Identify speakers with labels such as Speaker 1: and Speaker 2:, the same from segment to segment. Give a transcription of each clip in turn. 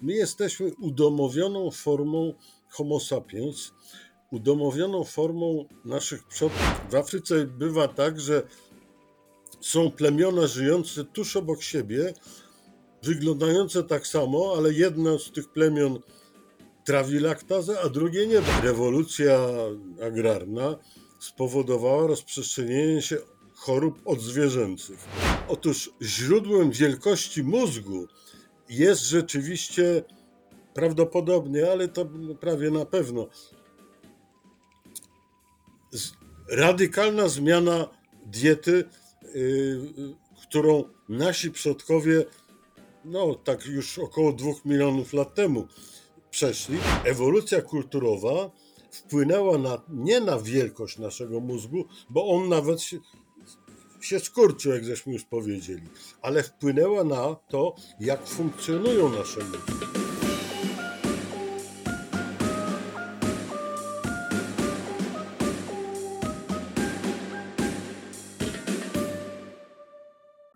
Speaker 1: My jesteśmy udomowioną formą Homo sapiens, udomowioną formą naszych przodków. W Afryce bywa tak, że są plemiona żyjące tuż obok siebie, wyglądające tak samo, ale jedno z tych plemion trawi laktazę, a drugie nie. Rewolucja agrarna spowodowała rozprzestrzenienie się chorób odzwierzęcych. Otóż źródłem wielkości mózgu jest rzeczywiście prawdopodobnie, ale to prawie na pewno radykalna zmiana diety, yy, którą nasi przodkowie, no tak już około dwóch milionów lat temu przeszli. Ewolucja kulturowa wpłynęła na, nie na wielkość naszego mózgu, bo on nawet się, skurczył, jak żeśmy już powiedzieli, ale wpłynęła na to, jak funkcjonują nasze mózgi.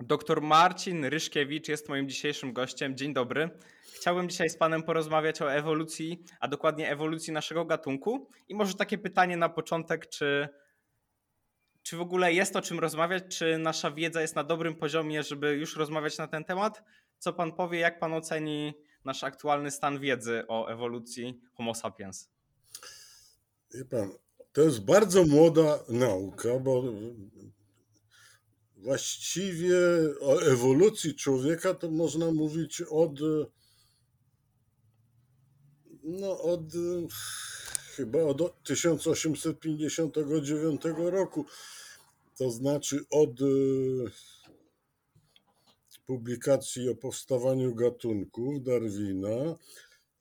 Speaker 2: Doktor Marcin Ryszkiewicz jest moim dzisiejszym gościem. Dzień dobry. Chciałbym dzisiaj z Panem porozmawiać o ewolucji, a dokładnie ewolucji naszego gatunku. I może takie pytanie na początek, czy, czy w ogóle jest o czym rozmawiać, czy nasza wiedza jest na dobrym poziomie, żeby już rozmawiać na ten temat? Co Pan powie, jak Pan oceni nasz aktualny stan wiedzy o ewolucji Homo sapiens?
Speaker 1: Wie Pan, to jest bardzo młoda nauka, bo właściwie o ewolucji człowieka to można mówić od no od chyba od 1859 roku, to znaczy od publikacji o powstawaniu gatunków Darwina,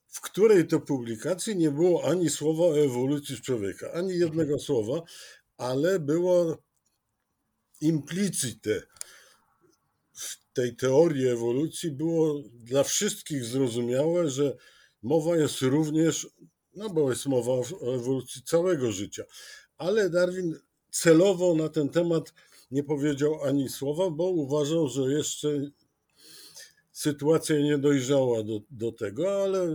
Speaker 1: w której to publikacji nie było ani słowa o ewolucji człowieka, ani jednego słowa, ale było implicite. W tej teorii ewolucji było dla wszystkich zrozumiałe, że mowa jest również, no bo jest mowa o ewolucji całego życia, ale Darwin celowo na ten temat nie powiedział ani słowa, bo uważał, że jeszcze sytuacja nie dojrzała do, do tego, ale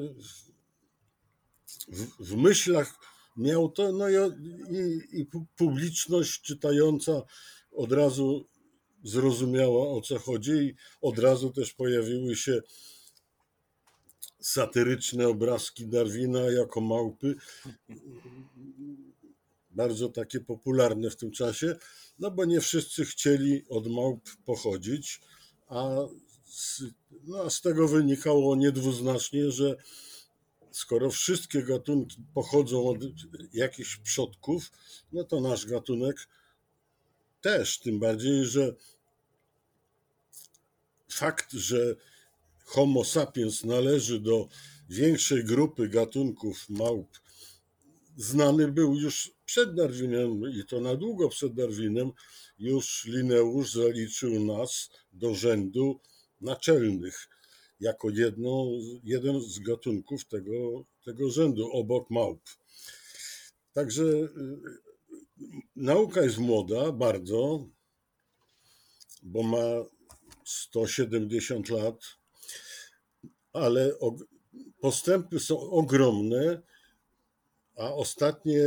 Speaker 1: w, w myślach miał to, no i, i, i publiczność czytająca od razu zrozumiała o co chodzi i od razu też pojawiły się satyryczne obrazki Darwina jako małpy, bardzo takie popularne w tym czasie, no bo nie wszyscy chcieli od małp pochodzić, a z, no, a z tego wynikało niedwuznacznie, że skoro wszystkie gatunki pochodzą od jakichś przodków, no to nasz gatunek też, tym bardziej, że fakt, że Homo sapiens należy do większej grupy gatunków małp, znany był już przed Darwinem i to na długo przed Darwinem, już Linneusz zaliczył nas do rzędu naczelnych jako jedno, jeden z gatunków tego, tego rzędu obok małp. Także y, nauka jest młoda bardzo, bo ma 170 lat, ale postępy są ogromne, a ostatnie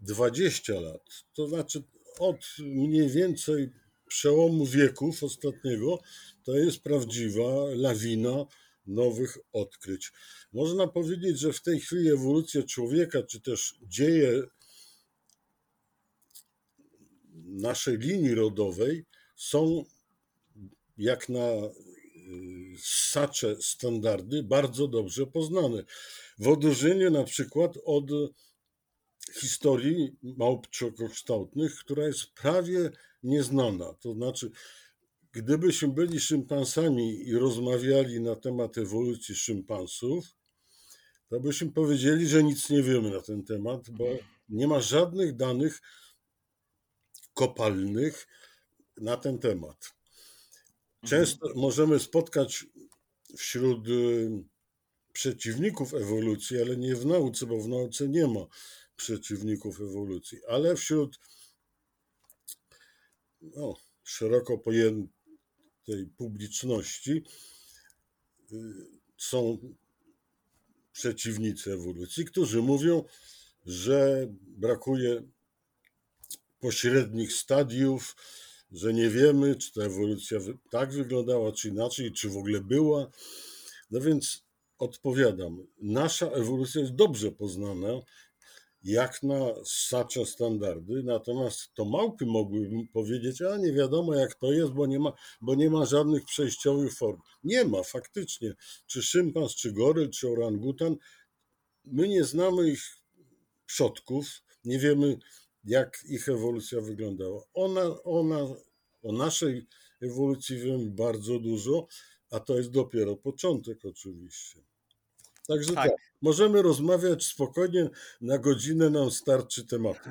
Speaker 1: 20 lat, to znaczy od mniej więcej przełomu wieków ostatniego, to jest prawdziwa lawina nowych odkryć. Można powiedzieć, że w tej chwili ewolucja człowieka, czy też dzieje naszej linii rodowej są jak na sacze standardy bardzo dobrze poznane. W odróżnieniu na przykład od historii małp człowiekokształtnych, która jest prawie nieznana. To znaczy, gdybyśmy byli szympansami i rozmawiali na temat ewolucji szympansów, to byśmy powiedzieli, że nic nie wiemy na ten temat, bo nie ma żadnych danych kopalnych na ten temat. Często możemy spotkać wśród y, przeciwników ewolucji, ale nie w nauce, bo w nauce nie ma przeciwników ewolucji, ale wśród no, szeroko pojętej publiczności y, są przeciwnicy ewolucji, którzy mówią, że brakuje pośrednich stadiów, że nie wiemy, czy ta ewolucja tak wyglądała, czy inaczej, czy w ogóle była. No więc odpowiadam, nasza ewolucja jest dobrze poznana, jak na ssacze standardy, natomiast to małpy mogły powiedzieć, a nie wiadomo jak to jest, bo nie ma, bo nie ma żadnych przejściowych form. Nie ma faktycznie, czy szympans, czy goryl, czy orangutan, my nie znamy ich przodków, nie wiemy jak ich ewolucja wyglądała. Ona, ona, o naszej ewolucji wiemy bardzo dużo, a to jest dopiero początek oczywiście. Także tak. tak, możemy rozmawiać spokojnie, na godzinę nam starczy tematu.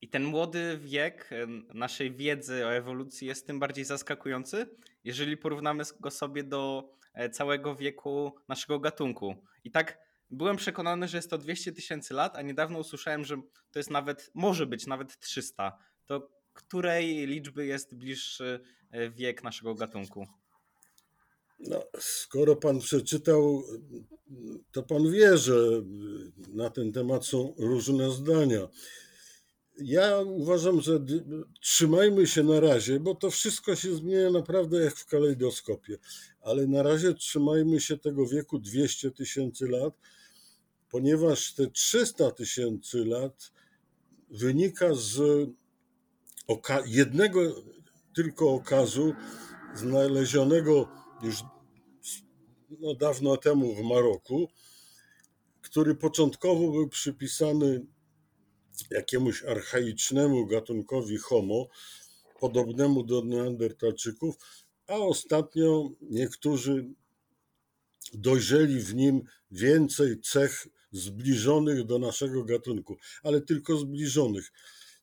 Speaker 2: I ten młody wiek naszej wiedzy o ewolucji jest tym bardziej zaskakujący, jeżeli porównamy go sobie do e, całego wieku naszego gatunku. I tak byłem przekonany, że jest to 200 tysięcy lat, a niedawno usłyszałem, że to jest nawet, może być nawet 300. To której liczby jest bliższy e, wiek naszego gatunku?
Speaker 1: No, skoro pan przeczytał, to pan wie, że na ten temat są różne zdania. Ja uważam, że trzymajmy się na razie, bo to wszystko się zmienia naprawdę jak w kalejdoskopie, ale na razie trzymajmy się tego wieku 200 tysięcy lat, ponieważ te 300 tysięcy lat wynika z jednego tylko okazu znalezionego już no, dawno temu w Maroku, który początkowo był przypisany jakiemuś archaicznemu gatunkowi Homo, podobnemu do Neandertalczyków, a ostatnio niektórzy dojrzeli w nim więcej cech zbliżonych do naszego gatunku, ale tylko zbliżonych.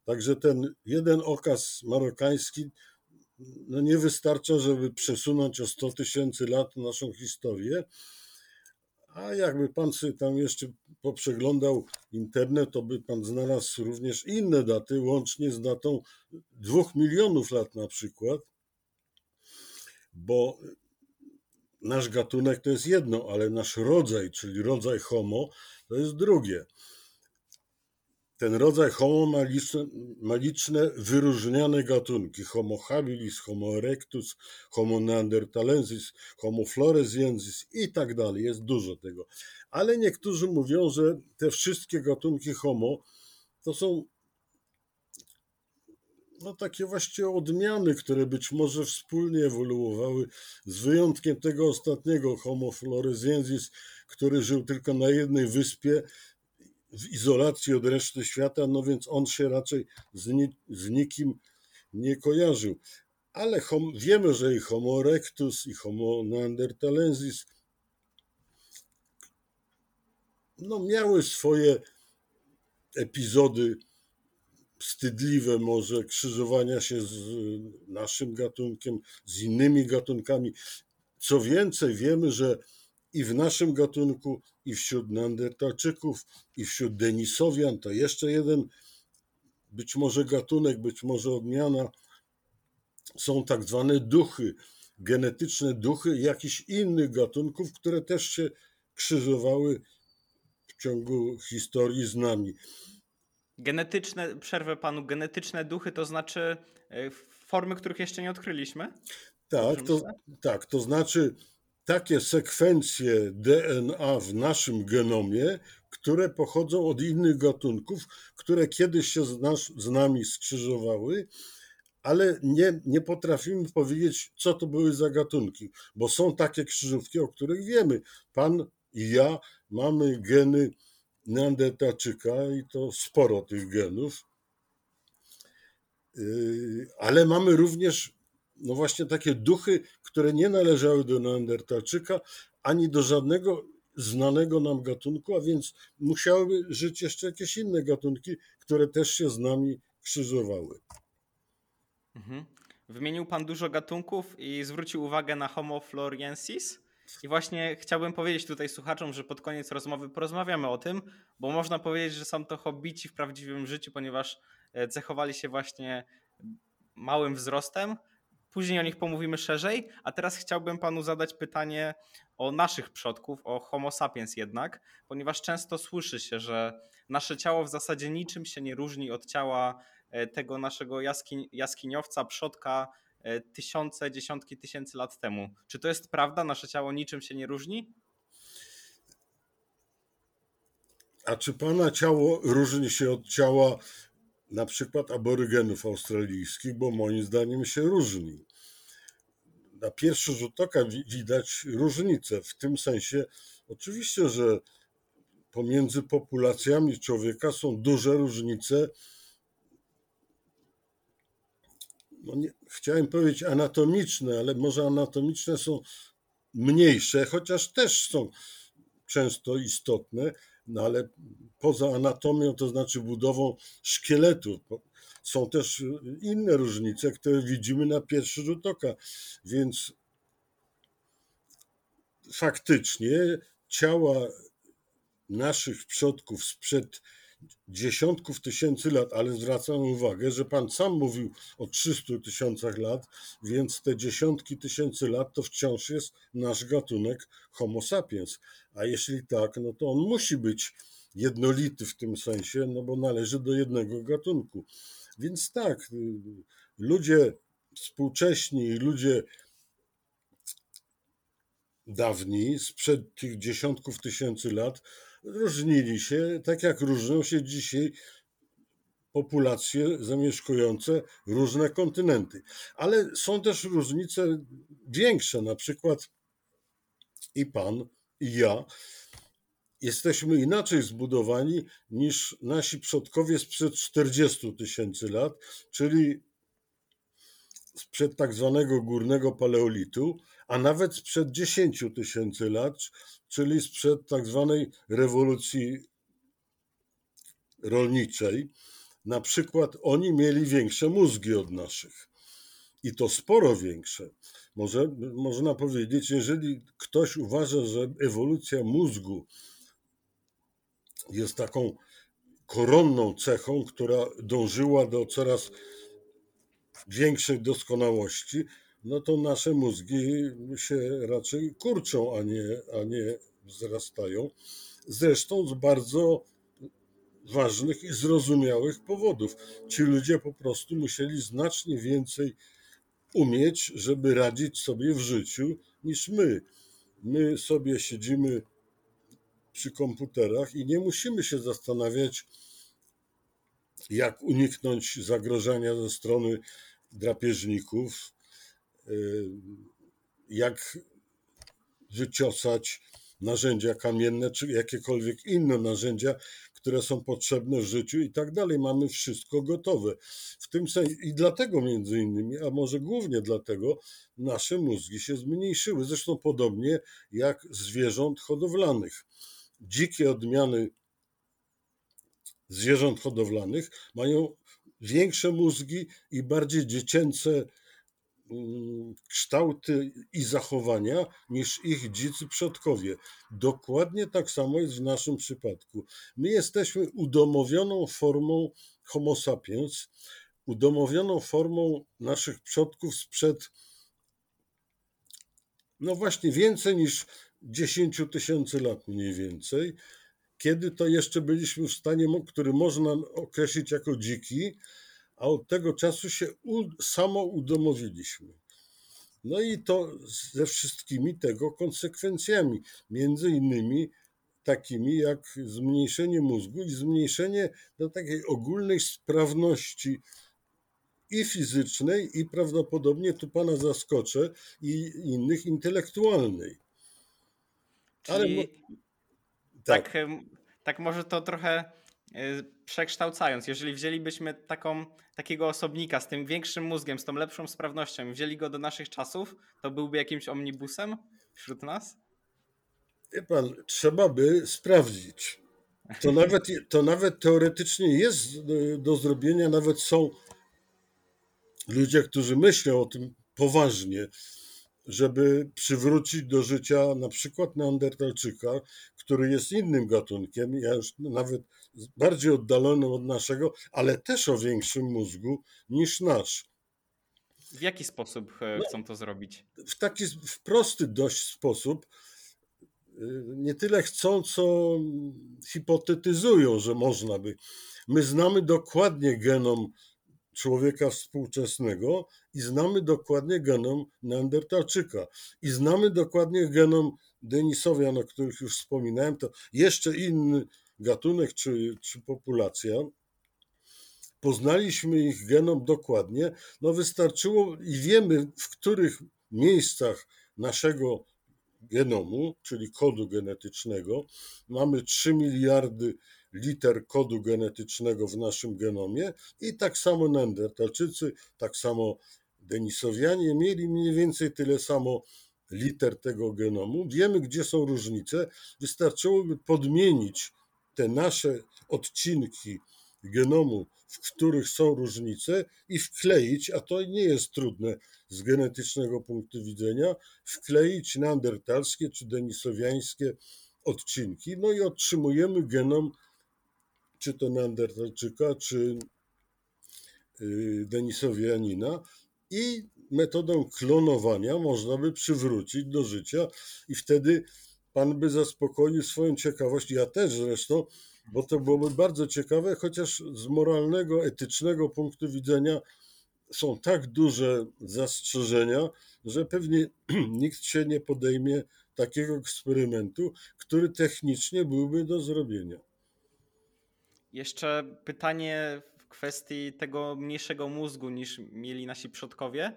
Speaker 1: Także ten jeden okaz marokański no nie wystarcza, żeby przesunąć o 100 tysięcy lat naszą historię. A jakby pan sobie tam jeszcze poprzeglądał internet, to by pan znalazł również inne daty, łącznie z datą dwóch milionów lat na przykład, bo nasz gatunek to jest jedno, ale nasz rodzaj, czyli rodzaj Homo, to jest drugie. Ten rodzaj Homo ma liczne, ma liczne wyróżniane gatunki. Homo habilis, Homo erectus, Homo neanderthalensis, Homo floresiensis i tak dalej. Jest dużo tego. Ale niektórzy mówią, że te wszystkie gatunki Homo to są no, takie właściwie odmiany, które być może wspólnie ewoluowały, z wyjątkiem tego ostatniego Homo floresiensis, który żył tylko na jednej wyspie w izolacji od reszty świata, no więc on się raczej z, ni z nikim nie kojarzył. Ale wiemy, że i Homo erectus, i Homo neanderthalensis no, miały swoje epizody wstydliwe może krzyżowania się z naszym gatunkiem, z innymi gatunkami. Co więcej, wiemy, że i w naszym gatunku, i wśród Neandertalczyków, i wśród Denisowian, to jeszcze jeden być może gatunek, być może odmiana, są tak zwane duchy, genetyczne duchy jakichś innych gatunków, które też się krzyżowały w ciągu historii z nami.
Speaker 2: Genetyczne, przerwę panu, genetyczne duchy to znaczy e, formy, których jeszcze nie odkryliśmy?
Speaker 1: Tak, to, tak, to znaczy takie sekwencje DNA w naszym genomie, które pochodzą od innych gatunków, które kiedyś się z, nas, z nami skrzyżowały, ale nie, nie potrafimy powiedzieć, co to były za gatunki, bo są takie krzyżówki, o których wiemy. Pan i ja mamy geny Neandertalczyka i to sporo tych genów, yy, ale mamy również no właśnie takie duchy, które nie należały do Neandertalczyka ani do żadnego znanego nam gatunku, a więc musiałyby żyć jeszcze jakieś inne gatunki, które też się z nami krzyżowały.
Speaker 2: Mhm. Wymienił Pan dużo gatunków i zwrócił uwagę na Homo floriensis. I właśnie chciałbym powiedzieć tutaj słuchaczom, że pod koniec rozmowy porozmawiamy o tym, bo można powiedzieć, że są to hobbici w prawdziwym życiu, ponieważ e, cechowali się właśnie małym wzrostem, Później o nich pomówimy szerzej, a teraz chciałbym panu zadać pytanie o naszych przodków, o Homo sapiens jednak, ponieważ często słyszy się, że nasze ciało w zasadzie niczym się nie różni od ciała e, tego naszego jaskiń, jaskiniowca, przodka e, tysiące, dziesiątki tysięcy lat temu. Czy to jest prawda? Nasze ciało niczym się nie różni?
Speaker 1: A czy pana ciało różni się od ciała na przykład aborygenów australijskich? Bo moim zdaniem się różni. Na pierwszy rzut oka widać różnicę. W tym sensie, oczywiście, że pomiędzy populacjami człowieka są duże różnice. No nie, chciałem powiedzieć anatomiczne, ale może anatomiczne są mniejsze, chociaż też są często istotne, no ale poza anatomią, to znaczy budową szkieletu, są też inne różnice, które widzimy na pierwszy rzut oka. Więc faktycznie ciała naszych przodków sprzed dziesiątków tysięcy lat, ale zwracam uwagę, że Pan sam mówił o 300 tysiącach lat, więc te dziesiątki tysięcy lat to wciąż jest nasz gatunek Homo sapiens. A jeśli tak, no to on musi być jednolity w tym sensie, no bo należy do jednego gatunku. Więc tak, ludzie współcześni, ludzie dawni, sprzed tych dziesiątków tysięcy lat, różnili się, tak jak różnią się dzisiaj populacje zamieszkujące różne kontynenty. Ale są też różnice większe, na przykład i pan, i ja jesteśmy inaczej zbudowani niż nasi przodkowie sprzed 40 tysięcy lat, czyli sprzed tak zwanego górnego paleolitu, a nawet sprzed 10 tysięcy lat, czyli sprzed tak zwanej rewolucji rolniczej. Na przykład oni mieli większe mózgi od naszych. I to sporo większe. Może, można powiedzieć, jeżeli ktoś uważa, że ewolucja mózgu jest taką koronną cechą, która dążyła do coraz większej doskonałości, no to nasze mózgi się raczej kurczą, a nie, a nie wzrastają. Zresztą z bardzo ważnych i zrozumiałych powodów. Ci ludzie po prostu musieli znacznie więcej umieć, żeby radzić sobie w życiu niż my. My sobie siedzimy przy komputerach i nie musimy się zastanawiać, jak uniknąć zagrożenia ze strony drapieżników, y, jak wyciosać narzędzia kamienne, czy jakiekolwiek inne narzędzia, które są potrzebne w życiu i tak dalej. Mamy wszystko gotowe. W tym sensie i dlatego między innymi, a może głównie dlatego, nasze mózgi się zmniejszyły. Zresztą podobnie jak zwierząt hodowlanych. Dzikie odmiany zwierząt hodowlanych mają większe mózgi i bardziej dziecięce kształty i zachowania niż ich dzicy przodkowie. Dokładnie tak samo jest w naszym przypadku. My jesteśmy udomowioną formą Homo sapiens, udomowioną formą naszych przodków sprzed no właśnie więcej niż 10 tysięcy lat mniej więcej kiedy to jeszcze byliśmy w stanie, który można określić jako dziki, a od tego czasu się samo udomowiliśmy. No i to ze wszystkimi tego konsekwencjami, między innymi takimi jak zmniejszenie mózgu i zmniejszenie do takiej ogólnej sprawności i fizycznej, i prawdopodobnie tu pana zaskoczę, i innych intelektualnej.
Speaker 2: Czyli... Ale tak. tak, tak może to trochę przekształcając, jeżeli wzięlibyśmy taką, takiego osobnika z tym większym mózgiem, z tą lepszą sprawnością, wzięli go do naszych czasów, to byłby jakimś omnibusem wśród nas?
Speaker 1: Wie pan, trzeba by sprawdzić. To nawet, to nawet teoretycznie jest do zrobienia, nawet są ludzie, którzy myślą o tym poważnie żeby przywrócić do życia na przykład Neandertalczyka, który jest innym gatunkiem, ja już nawet bardziej oddalonym od naszego, ale też o większym mózgu niż nasz.
Speaker 2: W jaki sposób e, no, chcą to zrobić?
Speaker 1: W taki w prosty dość sposób. y, nie tyle chcą, co hipotetyzują, że można by. My znamy dokładnie genom człowieka współczesnego i znamy dokładnie genom Neandertalczyka i znamy dokładnie genom Denisowian, o których już wspominałem, to jeszcze inny gatunek czy, czy populacja. Poznaliśmy ich genom dokładnie. No wystarczyło i wiemy, w których miejscach naszego genomu, czyli kodu genetycznego, mamy 3 miliardy liter kodu genetycznego w naszym genomie i tak samo Neandertalczycy, tak samo Denisowianie mieli mniej więcej tyle samo liter tego genomu. Wiemy, gdzie są różnice. Wystarczyłoby podmienić te nasze odcinki genomu, w których są różnice i wkleić, a to nie jest trudne z genetycznego punktu widzenia, wkleić neandertalskie czy denisowiańskie odcinki, no i otrzymujemy genom czy to neandertalczyka, czy y, denisowianina i metodą klonowania można by przywrócić do życia i wtedy pan by zaspokoił swoją ciekawość, ja też zresztą, bo to byłoby bardzo ciekawe, chociaż z moralnego, etycznego punktu widzenia są tak duże zastrzeżenia, że pewnie nikt się nie podejmie takiego eksperymentu, który technicznie byłby do zrobienia.
Speaker 2: Jeszcze pytanie w kwestii tego mniejszego mózgu niż mieli nasi przodkowie.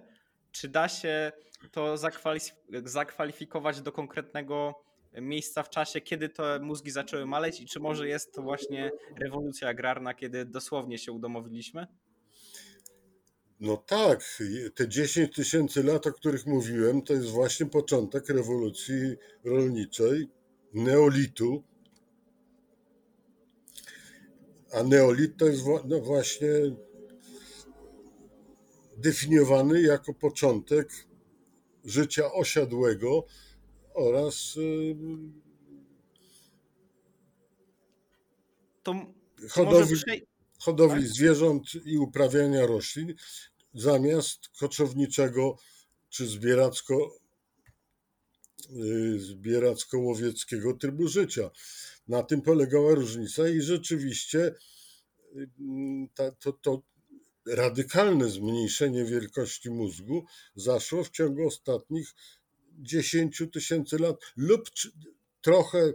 Speaker 2: Czy da się to zakwalif- zakwalifikować do konkretnego miejsca w czasie, kiedy te mózgi zaczęły maleć i czy może jest to właśnie rewolucja agrarna, kiedy dosłownie się udomowiliśmy?
Speaker 1: No tak, te 10 tysięcy lat, o których mówiłem, to jest właśnie początek rewolucji rolniczej, neolitu. A neolit to jest no właśnie definiowany jako początek życia osiadłego oraz y, hodowli, hodowli
Speaker 2: tak?
Speaker 1: zwierząt i uprawiania roślin zamiast koczowniczego czy zbieracko, y, zbieracko-łowieckiego trybu życia. Na tym polegała różnica i rzeczywiście y, ta, to, to radykalne zmniejszenie wielkości mózgu zaszło w ciągu ostatnich 10 tysięcy lat lub trochę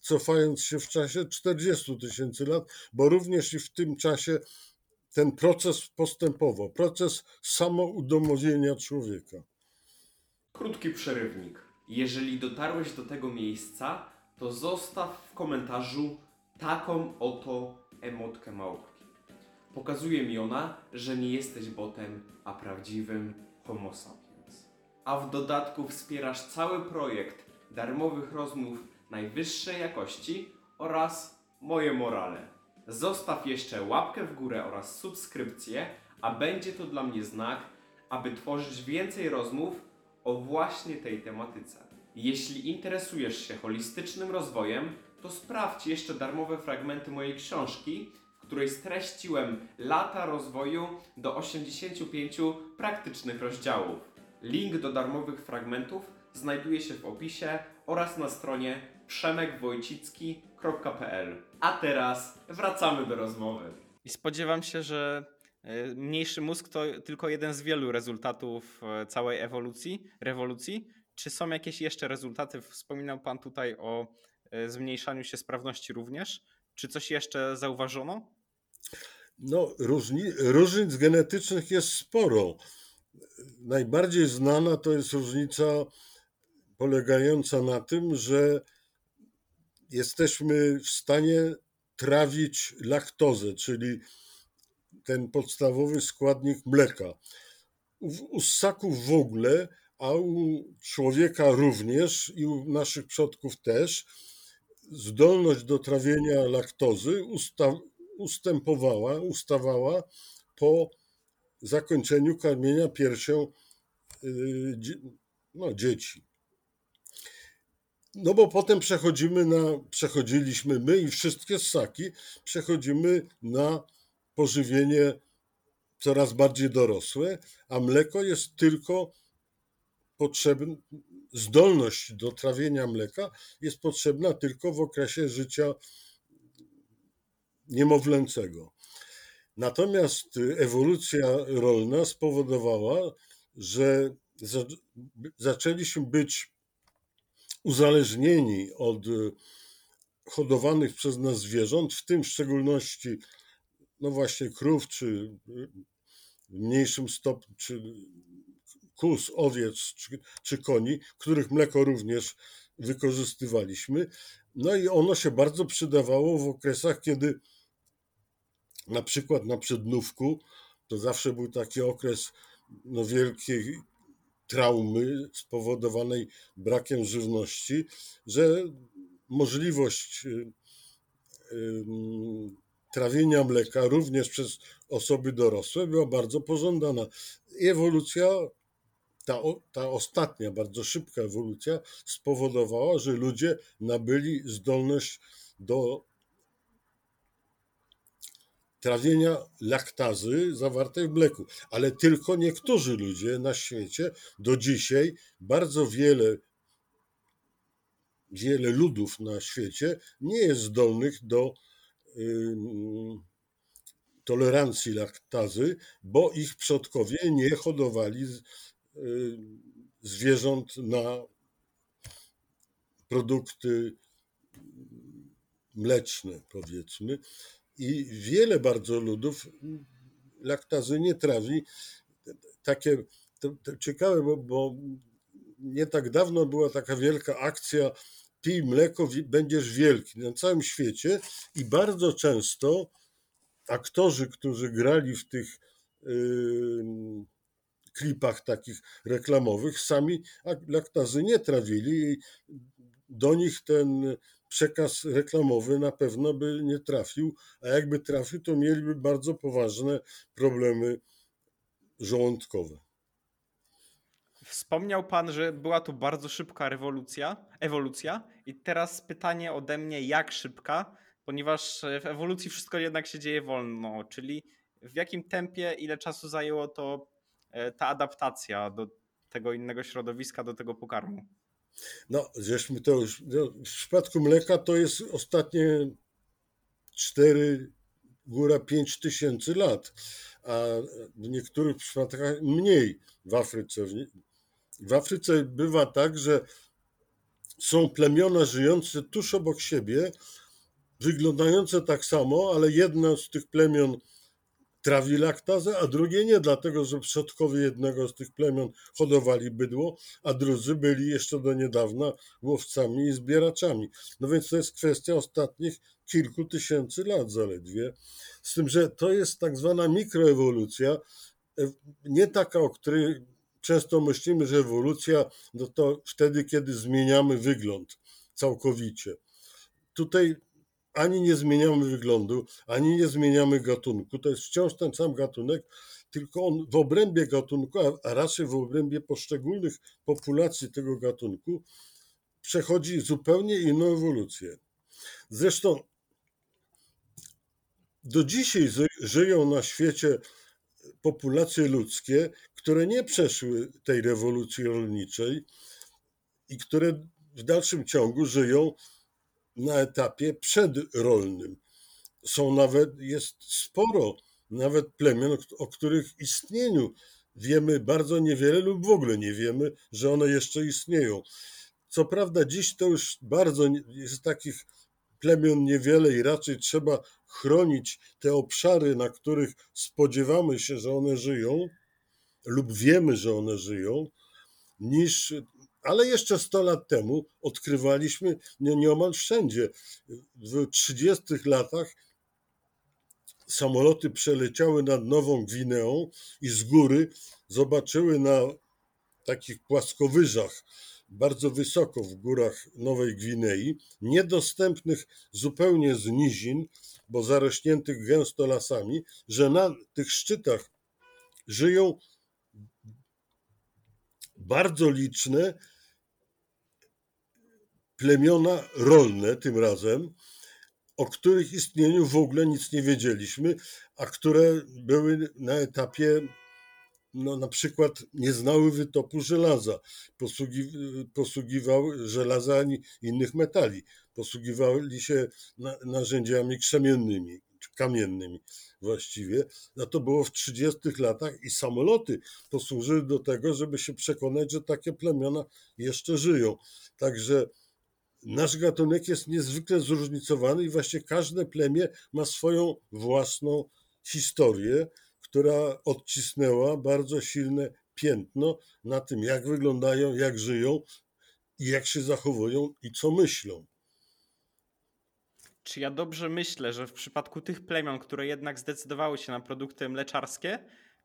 Speaker 1: cofając się w czasie 40 tysięcy lat, bo również i w tym czasie ten proces postępował, proces samoudomowienia człowieka.
Speaker 3: Krótki przerywnik. Jeżeli dotarłeś do tego miejsca, to zostaw w komentarzu taką oto emotkę małpki. Pokazuje mi ona, że nie jesteś botem, a prawdziwym Homo sapiens. A w dodatku wspierasz cały projekt darmowych rozmów najwyższej jakości oraz moje morale. Zostaw jeszcze łapkę w górę oraz subskrypcję, a będzie to dla mnie znak, aby tworzyć więcej rozmów o właśnie tej tematyce. Jeśli interesujesz się holistycznym rozwojem, to sprawdź jeszcze darmowe fragmenty mojej książki, w której streściłem lata rozwoju do 85 praktycznych rozdziałów. Link do darmowych fragmentów znajduje się w opisie oraz na stronie przemekwojcicki.pl. A teraz wracamy do rozmowy.
Speaker 2: I spodziewam się, że e, mniejszy mózg to tylko jeden z wielu rezultatów e, całej ewolucji, rewolucji. Czy są jakieś jeszcze rezultaty? Wspominał Pan tutaj o e, zmniejszaniu się sprawności również. Czy coś jeszcze zauważono?
Speaker 1: No, różni, różnic genetycznych jest sporo. Najbardziej znana to jest różnica polegająca na tym, że jesteśmy w stanie trawić laktozę, czyli ten podstawowy składnik mleka. U, ssaków w ogóle, a u człowieka również i u naszych przodków też, zdolność do trawienia laktozy usta, ustępowała, ustawała po zakończeniu karmienia piersią dzie- no, dzieci. No bo potem przechodzimy na, przechodziliśmy my i wszystkie ssaki, przechodzimy na pożywienie coraz bardziej dorosłe, a mleko jest tylko potrzebne, zdolność do trawienia mleka jest potrzebna tylko w okresie życia niemowlęcego. Natomiast ewolucja rolna spowodowała, że za- zaczęliśmy być uzależnieni od y, hodowanych przez nas zwierząt, w tym w szczególności no właśnie krów, czy y, w mniejszym stopniu, czy kóz, owiec, czy, czy koni, których mleko również wykorzystywaliśmy. No i ono się bardzo przydawało w okresach, kiedy na przykład na przednówku, to zawsze był taki okres no, wielkiej traumy spowodowanej brakiem żywności, że możliwość y, trawienia mleka również przez osoby dorosłe była bardzo pożądana. Ewolucja, ta, ta ostatnia, bardzo szybka ewolucja spowodowała, że ludzie nabyli zdolność do trawienia laktazy zawartej w mleku. Ale tylko niektórzy ludzie na świecie do dzisiaj bardzo wiele wiele ludów na świecie nie jest zdolnych do ym, tolerancji laktazy, bo ich przodkowie nie hodowali z- y, zwierząt na produkty mleczne, powiedzmy. I wiele bardzo ludów laktazy nie trawi. Takie to, to ciekawe, bo, bo nie tak dawno była taka wielka akcja pij mleko, będziesz wielki na całym świecie i bardzo często aktorzy, którzy grali w tych yy, klipach takich reklamowych, sami ak- laktazy nie trawili do nich ten przekaz reklamowy na pewno by nie trafił, a jakby trafił, to mieliby bardzo poważne problemy żołądkowe.
Speaker 2: Wspomniał pan, że była tu bardzo szybka rewolucja, ewolucja. I teraz pytanie ode mnie, jak szybka, ponieważ e, w ewolucji wszystko jednak się dzieje wolno, czyli w jakim tempie, ile czasu zajęło to e, ta adaptacja do tego innego środowiska, do tego pokarmu?
Speaker 1: No, żeśmy to już, no, w przypadku mleka to jest ostatnie 4, góra 5 tysięcy lat, a w niektórych przypadkach mniej w Afryce. W Afryce bywa tak, że są plemiona żyjące tuż obok siebie, wyglądające tak samo, ale jedno z tych plemion trawi laktazę, a drugie nie, dlatego że przodkowie jednego z tych plemion hodowali bydło, a drudzy byli jeszcze do niedawna łowcami i zbieraczami. No więc to jest kwestia ostatnich kilku tysięcy lat zaledwie. Z tym, że to jest tak zwana mikroewolucja, e, nie taka, o której często myślimy, że ewolucja no to wtedy, kiedy zmieniamy wygląd całkowicie. Tutaj ani nie zmieniamy wyglądu, ani nie zmieniamy gatunku. To jest wciąż ten sam gatunek, tylko on w obrębie gatunku, a- raczej w obrębie poszczególnych populacji tego gatunku, przechodzi zupełnie inną ewolucję. Zresztą do dzisiaj żyją na świecie populacje ludzkie, które nie przeszły tej rewolucji rolniczej i które w dalszym ciągu żyją na etapie przedrolnym. Są nawet, jest sporo nawet plemion, o których istnieniu wiemy bardzo niewiele lub w ogóle nie wiemy, że one jeszcze istnieją. Co prawda, dziś to już bardzo jest takich plemion niewiele i raczej trzeba chronić te obszary, na których spodziewamy się, że one żyją, lub wiemy, że one żyją, niż. Ale jeszcze 100 lat temu odkrywaliśmy nie, nieomal wszędzie. W 30 latach samoloty przeleciały nad Nową Gwineą i z góry zobaczyły na takich płaskowyżach, bardzo wysoko w górach Nowej Gwinei, niedostępnych zupełnie z nizin, bo zarośniętych gęsto lasami, że na tych szczytach żyją bardzo liczne plemiona rolne tym razem, o których istnieniu w ogóle nic nie wiedzieliśmy, a które były na etapie no, na przykład nie znały wytopu żelaza, posługi, posługiwały żelaza ani innych metali, posługiwali się na, narzędziami krzemiennymi, kamiennymi właściwie. No to było w 30 latach i samoloty posłużyły do tego, żeby się przekonać, że takie plemiona jeszcze żyją. Także nasz gatunek jest niezwykle zróżnicowany i właśnie każde plemię ma swoją własną historię, która odcisnęła bardzo silne piętno na tym, jak wyglądają, jak żyją jak się zachowują i co myślą.
Speaker 2: Czy ja dobrze myślę, że w przypadku tych plemion, które jednak zdecydowały się na produkty mleczarskie,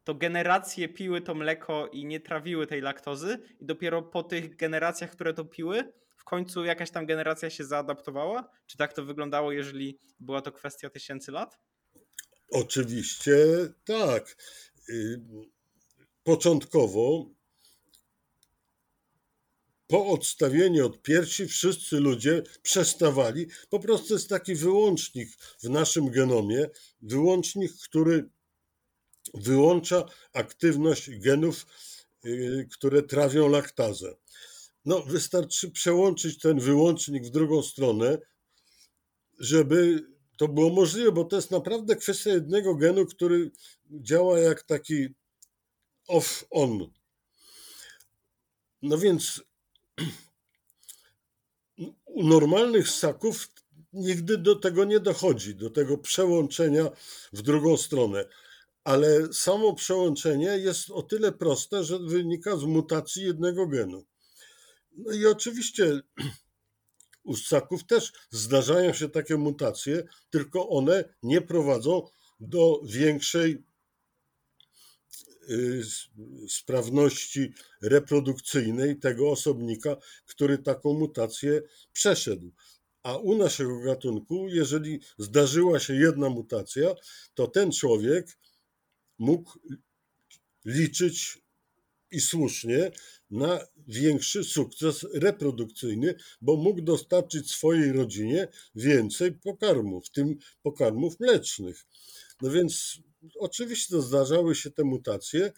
Speaker 2: to generacje piły to mleko i nie trawiły tej laktozy, i dopiero po tych generacjach, które to piły, w końcu jakaś tam generacja się zaadaptowała? Czy tak to wyglądało, jeżeli była to kwestia tysięcy lat?
Speaker 1: Oczywiście tak. Y, Początkowo po odstawieniu od piersi wszyscy ludzie przestawali. Po prostu jest taki wyłącznik w naszym genomie, wyłącznik, który wyłącza aktywność genów, y, które trawią laktazę. No, wystarczy przełączyć ten wyłącznik w drugą stronę, żeby to było możliwe, bo to jest naprawdę kwestia jednego genu, który działa jak taki off-on. No więc u normalnych ssaków nigdy do tego nie dochodzi, do tego przełączenia w drugą stronę. Ale samo przełączenie jest o tyle proste, że wynika z mutacji jednego genu. No i oczywiście u ssaków też zdarzają się takie mutacje, tylko one nie prowadzą do większej y, sprawności reprodukcyjnej tego osobnika, który taką mutację przeszedł. A u naszego gatunku, jeżeli zdarzyła się jedna mutacja, to ten człowiek mógł liczyć i słusznie na większy sukces reprodukcyjny, bo mógł dostarczyć swojej rodzinie więcej pokarmów, w tym pokarmów mlecznych. No więc oczywiście zdarzały się te mutacje,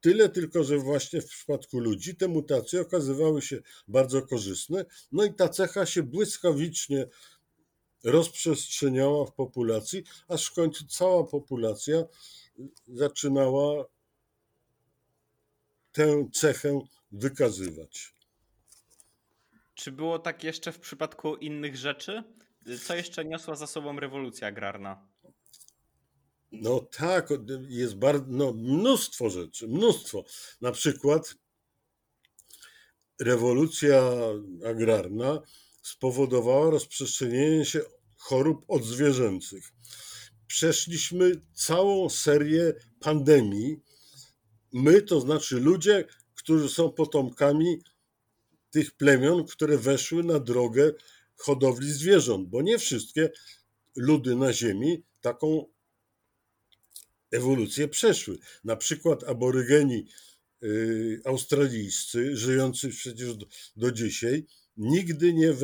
Speaker 1: Tyle tylko, że właśnie w przypadku ludzi te mutacje okazywały się bardzo korzystne. No i ta cecha się błyskawicznie rozprzestrzeniała w populacji, aż w końcu cała populacja zaczynała tę cechę wykazywać.
Speaker 2: Czy było tak jeszcze w przypadku innych rzeczy? Co jeszcze niosła za sobą rewolucja agrarna?
Speaker 1: No tak, jest bardzo, no, mnóstwo rzeczy, mnóstwo. Na przykład rewolucja agrarna spowodowała rozprzestrzenienie się chorób odzwierzęcych. Przeszliśmy całą serię pandemii. My, to znaczy ludzie, którzy są potomkami tych plemion, które weszły na drogę hodowli zwierząt, bo nie wszystkie ludy na Ziemi taką ewolucję przeszły. Na przykład aborygeni y, australijscy, żyjący przecież do, dzisiaj, nigdy nie,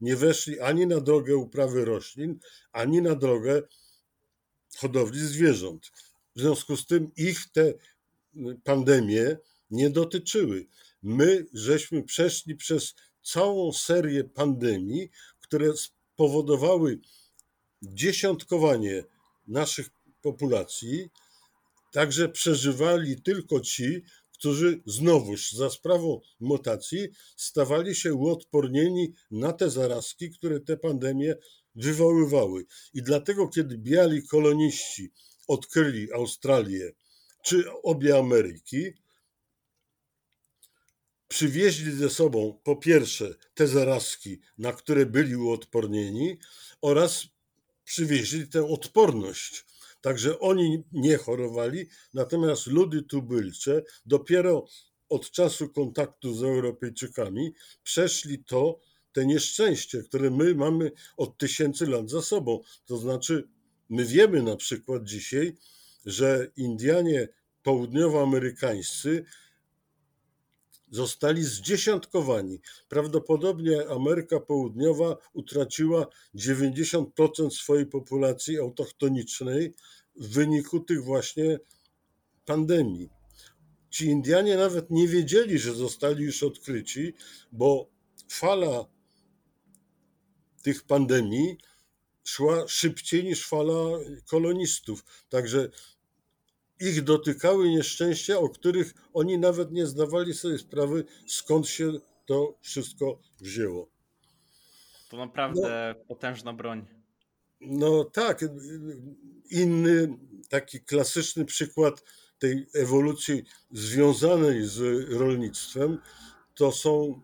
Speaker 1: nie weszli ani na drogę uprawy roślin, ani na drogę hodowli zwierząt. W związku z tym ich te pandemie nie dotyczyły. My żeśmy przeszli przez całą serię pandemii, które spowodowały dziesiątkowanie naszych populacji, także przeżywali tylko ci, którzy znowuż za sprawą mutacji stawali się uodpornieni na te zarazki, które te pandemie wywoływały. I dlatego, kiedy biali koloniści odkryli Australię czy obie Ameryki, przywieźli ze sobą po pierwsze te zarazki, na które byli uodpornieni, oraz przywieźli tę odporność Także oni nie chorowali, natomiast ludy tubylcze dopiero od czasu kontaktu z Europejczykami przeszli to, te nieszczęście, które my mamy od tysięcy lat za sobą. To znaczy, my wiemy na przykład dzisiaj, że Indianie południowoamerykańscy zostali zdziesiątkowani. Prawdopodobnie Ameryka Południowa utraciła 90% swojej populacji autochtonicznej w wyniku tych właśnie pandemii. Ci Indianie nawet nie wiedzieli, że zostali już odkryci, bo fala tych pandemii szła szybciej niż fala kolonistów. Także ich dotykały nieszczęścia, o których oni nawet nie zdawali sobie sprawy, skąd się to wszystko wzięło.
Speaker 2: To naprawdę potężna broń.
Speaker 1: No tak, inny taki klasyczny przykład tej ewolucji związanej z rolnictwem to są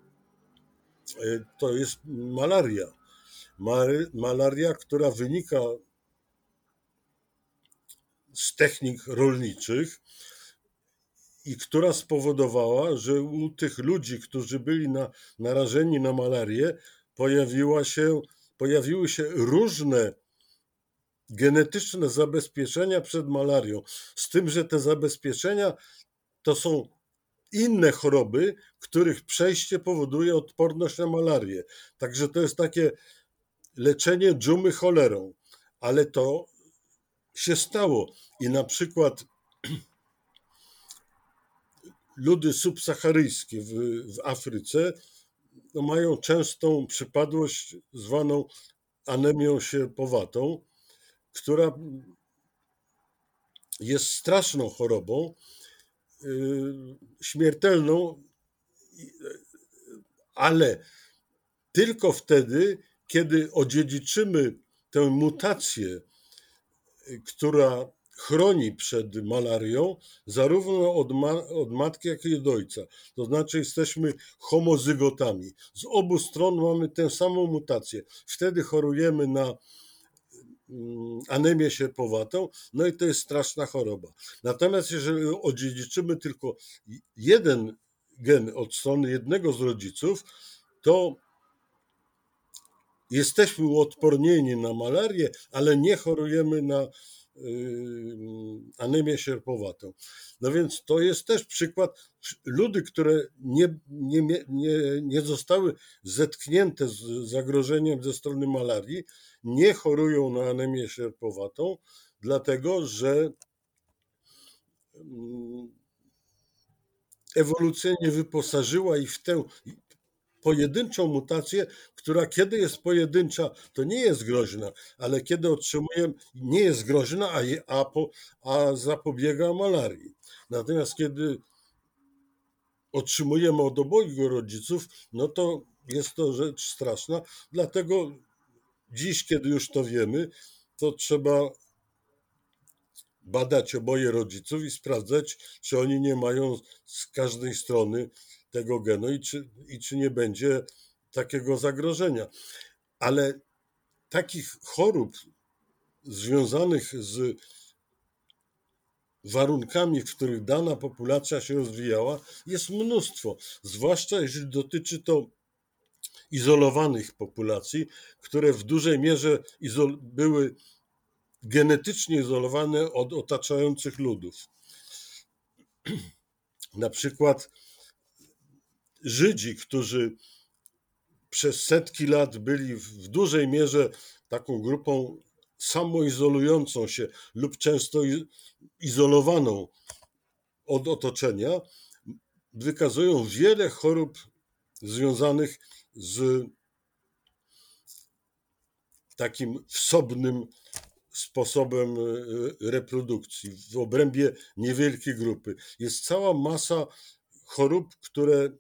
Speaker 1: e, to jest malaria. Malaria, która wynika z technik rolniczych i która spowodowała, że u tych ludzi, którzy byli na, narażeni na malarię, pojawiła się, pojawiły się różne genetyczne zabezpieczenia przed malarią. Z tym, że te zabezpieczenia to są inne choroby, których przejście powoduje odporność na malarię. Także to jest takie leczenie dżumy cholerą. Ale to się stało. I na przykład ludy subsaharyjskie w, w Afryce no mają częstą przypadłość zwaną anemią sierpowatą, która jest straszną chorobą, yy, śmiertelną, ale tylko wtedy, kiedy odziedziczymy tę mutację, która chroni przed malarią, zarówno od, ma- od matki, jak i od ojca. To znaczy, jesteśmy homozygotami. Z obu stron mamy tę samą mutację. Wtedy chorujemy na mm, anemię sierpowatą, no i to jest straszna choroba. Natomiast jeżeli odziedziczymy tylko jeden gen od strony jednego z rodziców, to jesteśmy uodpornieni na malarię, ale nie chorujemy na yy, anemię sierpowatą. No więc to jest też przykład ludy, które nie, nie, nie, nie zostały zetknięte z zagrożeniem ze strony malarii, nie chorują na anemię sierpowatą, dlatego że mm, ewolucja nie wyposażyła ich w tę pojedynczą mutację, która kiedy jest pojedyncza, to nie jest groźna, ale kiedy otrzymuje, nie jest groźna, a, a, po, a zapobiega malarii. Natomiast kiedy otrzymujemy od obojgu rodziców, no to jest to rzecz straszna. Dlatego dziś, kiedy już to wiemy, to trzeba badać oboje rodziców i sprawdzać, czy oni nie mają z każdej strony tego genu i czy, i czy nie będzie takiego zagrożenia. Ale takich chorób związanych z warunkami, w których dana populacja się rozwijała, jest mnóstwo. Zwłaszcza jeżeli dotyczy to izolowanych populacji, które w dużej mierze były genetycznie izolowane od otaczających ludów. Na przykład Żydzi, którzy przez setki lat byli w dużej mierze taką grupą samoizolującą się lub często izolowaną od otoczenia, wykazują wiele chorób związanych z takim wsobnym sposobem e, reprodukcji w obrębie niewielkiej grupy. Jest cała masa chorób, które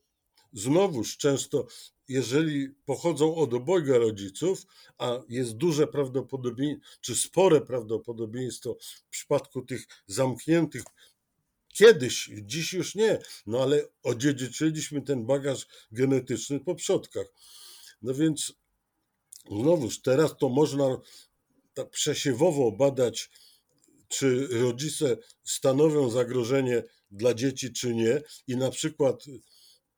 Speaker 1: znowuż często, jeżeli pochodzą od obojga rodziców, a jest duże prawdopodobieństwo, czy spore prawdopodobieństwo w przypadku tych zamkniętych, kiedyś, dziś już nie, no ale odziedziczyliśmy ten bagaż genetyczny po przodkach. No więc znowuż teraz to można tak przesiewowo badać, czy rodzice stanowią zagrożenie dla dzieci, czy nie. I na przykład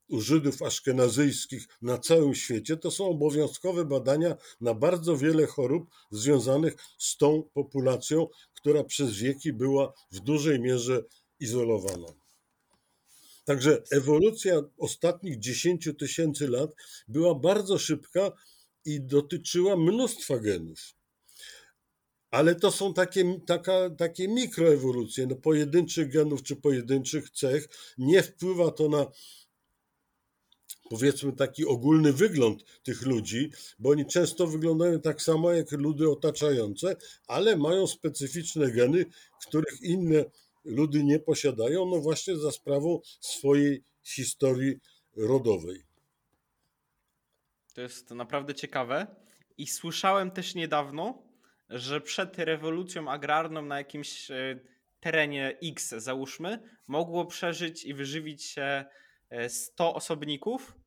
Speaker 1: u Żydów aszkenazyjskich na całym świecie to są obowiązkowe badania na bardzo wiele chorób związanych z tą populacją, która przez wieki była w dużej mierze izolowana. Także ewolucja ostatnich 10 tysięcy lat była bardzo szybka i dotyczyła mnóstwa genów. ale to są takie, taka, takie mikroewolucje. No, pojedynczych genów czy pojedynczych cech nie wpływa to na powiedzmy taki ogólny wygląd tych ludzi, bo oni często wyglądają tak samo jak ludy otaczające, ale mają specyficzne geny, których inne ludy nie posiadają, no właśnie za sprawą swojej historii rodowej.
Speaker 2: To jest naprawdę ciekawe. I słyszałem też niedawno, że przed rewolucją agrarną na jakimś e, terenie X, załóżmy, mogło przeżyć i wyżywić się e, 100 osobników,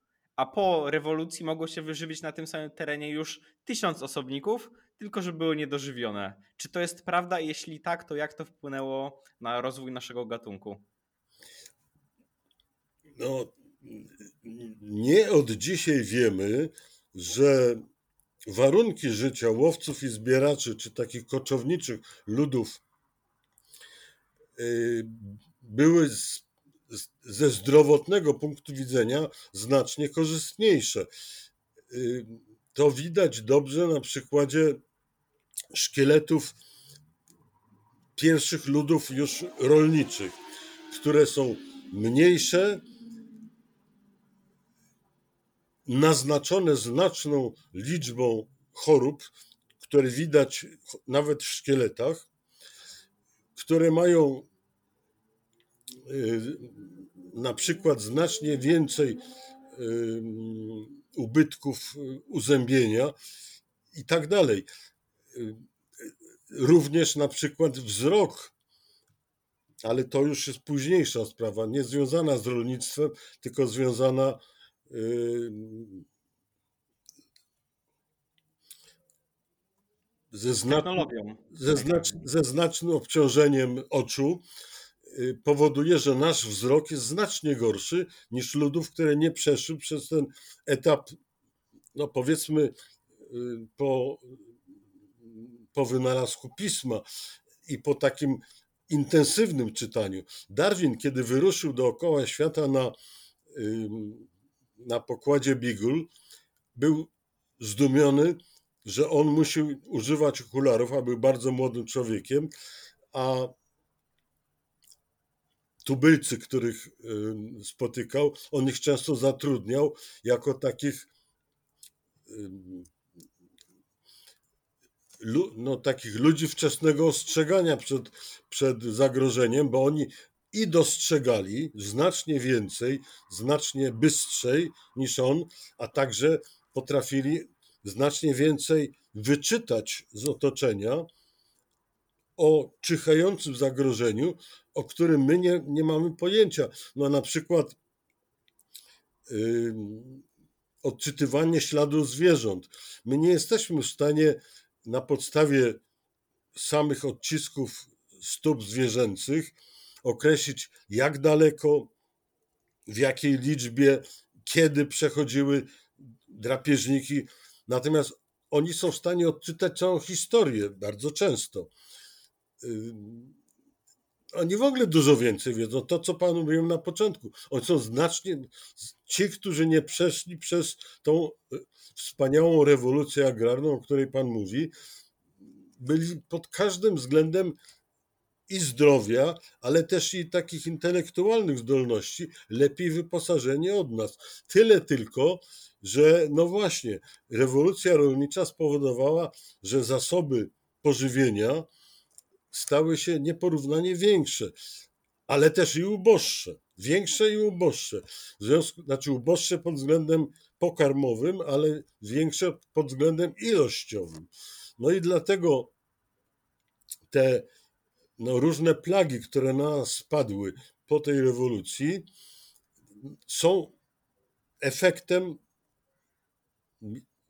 Speaker 2: a po rewolucji mogło się wyżywić na tym samym terenie już 1000 osobników, tylko że były niedożywione. Czy to jest prawda? Jeśli tak, to jak to wpłynęło na rozwój naszego gatunku?
Speaker 1: No, nie od dzisiaj wiemy, że warunki życia łowców i zbieraczy, czy takich koczowniczych ludów, y, były z, ze zdrowotnego punktu widzenia znacznie korzystniejsze. Y, To widać dobrze na przykładzie szkieletów pierwszych ludów już rolniczych, które są mniejsze, naznaczone znaczną liczbą chorób, które widać nawet w szkieletach, które mają na przykład znacznie więcej ubytków y, uzębienia i tak dalej. Y, Również na przykład wzrok, ale to już jest późniejsza sprawa, nie związana z rolnictwem, tylko związana ze, ze, znacz, ze znacznym obciążeniem oczu powoduje, że nasz wzrok jest znacznie gorszy niż ludów, które nie przeszły przez ten etap, no powiedzmy, y, po, po wynalazku pisma i po takim intensywnym czytaniu. Darwin, kiedy wyruszył dookoła świata na, na pokładzie Beagle, był zdumiony, że on musi używać okularów, a był bardzo młodym człowiekiem, a tubylcy, których ym, spotykał, on ich często zatrudniał jako takich no, takich ludzi wczesnego ostrzegania przed, przed zagrożeniem, bo oni i dostrzegali znacznie więcej, znacznie bystrzej niż on, a także potrafili znacznie więcej wyczytać z otoczenia o czyhającym zagrożeniu, o którym my nie, nie mamy pojęcia. No na przykład ym, odczytywanie śladów zwierząt. My nie jesteśmy w stanie na podstawie samych odcisków stóp zwierzęcych określić, jak daleko, w jakiej liczbie, kiedy przechodziły drapieżniki. Natomiast oni są w stanie odczytać całą historię bardzo często. Oni w ogóle dużo więcej wiedzą. To, co panu mówiłem na początku. Oni są znacznie. Ci, którzy nie przeszli przez tą e, wspaniałą rewolucję agrarną, o której pan mówi, byli pod każdym względem i zdrowia, ale też i takich intelektualnych zdolności lepiej wyposażeni od nas. Tyle tylko, że no właśnie, rewolucja rolnicza spowodowała, że zasoby pożywienia stały się nieporównanie większe, ale też i uboższe. Większe i uboższe. W związku, znaczy uboższe pod względem pokarmowym, ale większe pod względem ilościowym. No i dlatego te no, różne plagi, które na nas spadły po tej rewolucji, są efektem,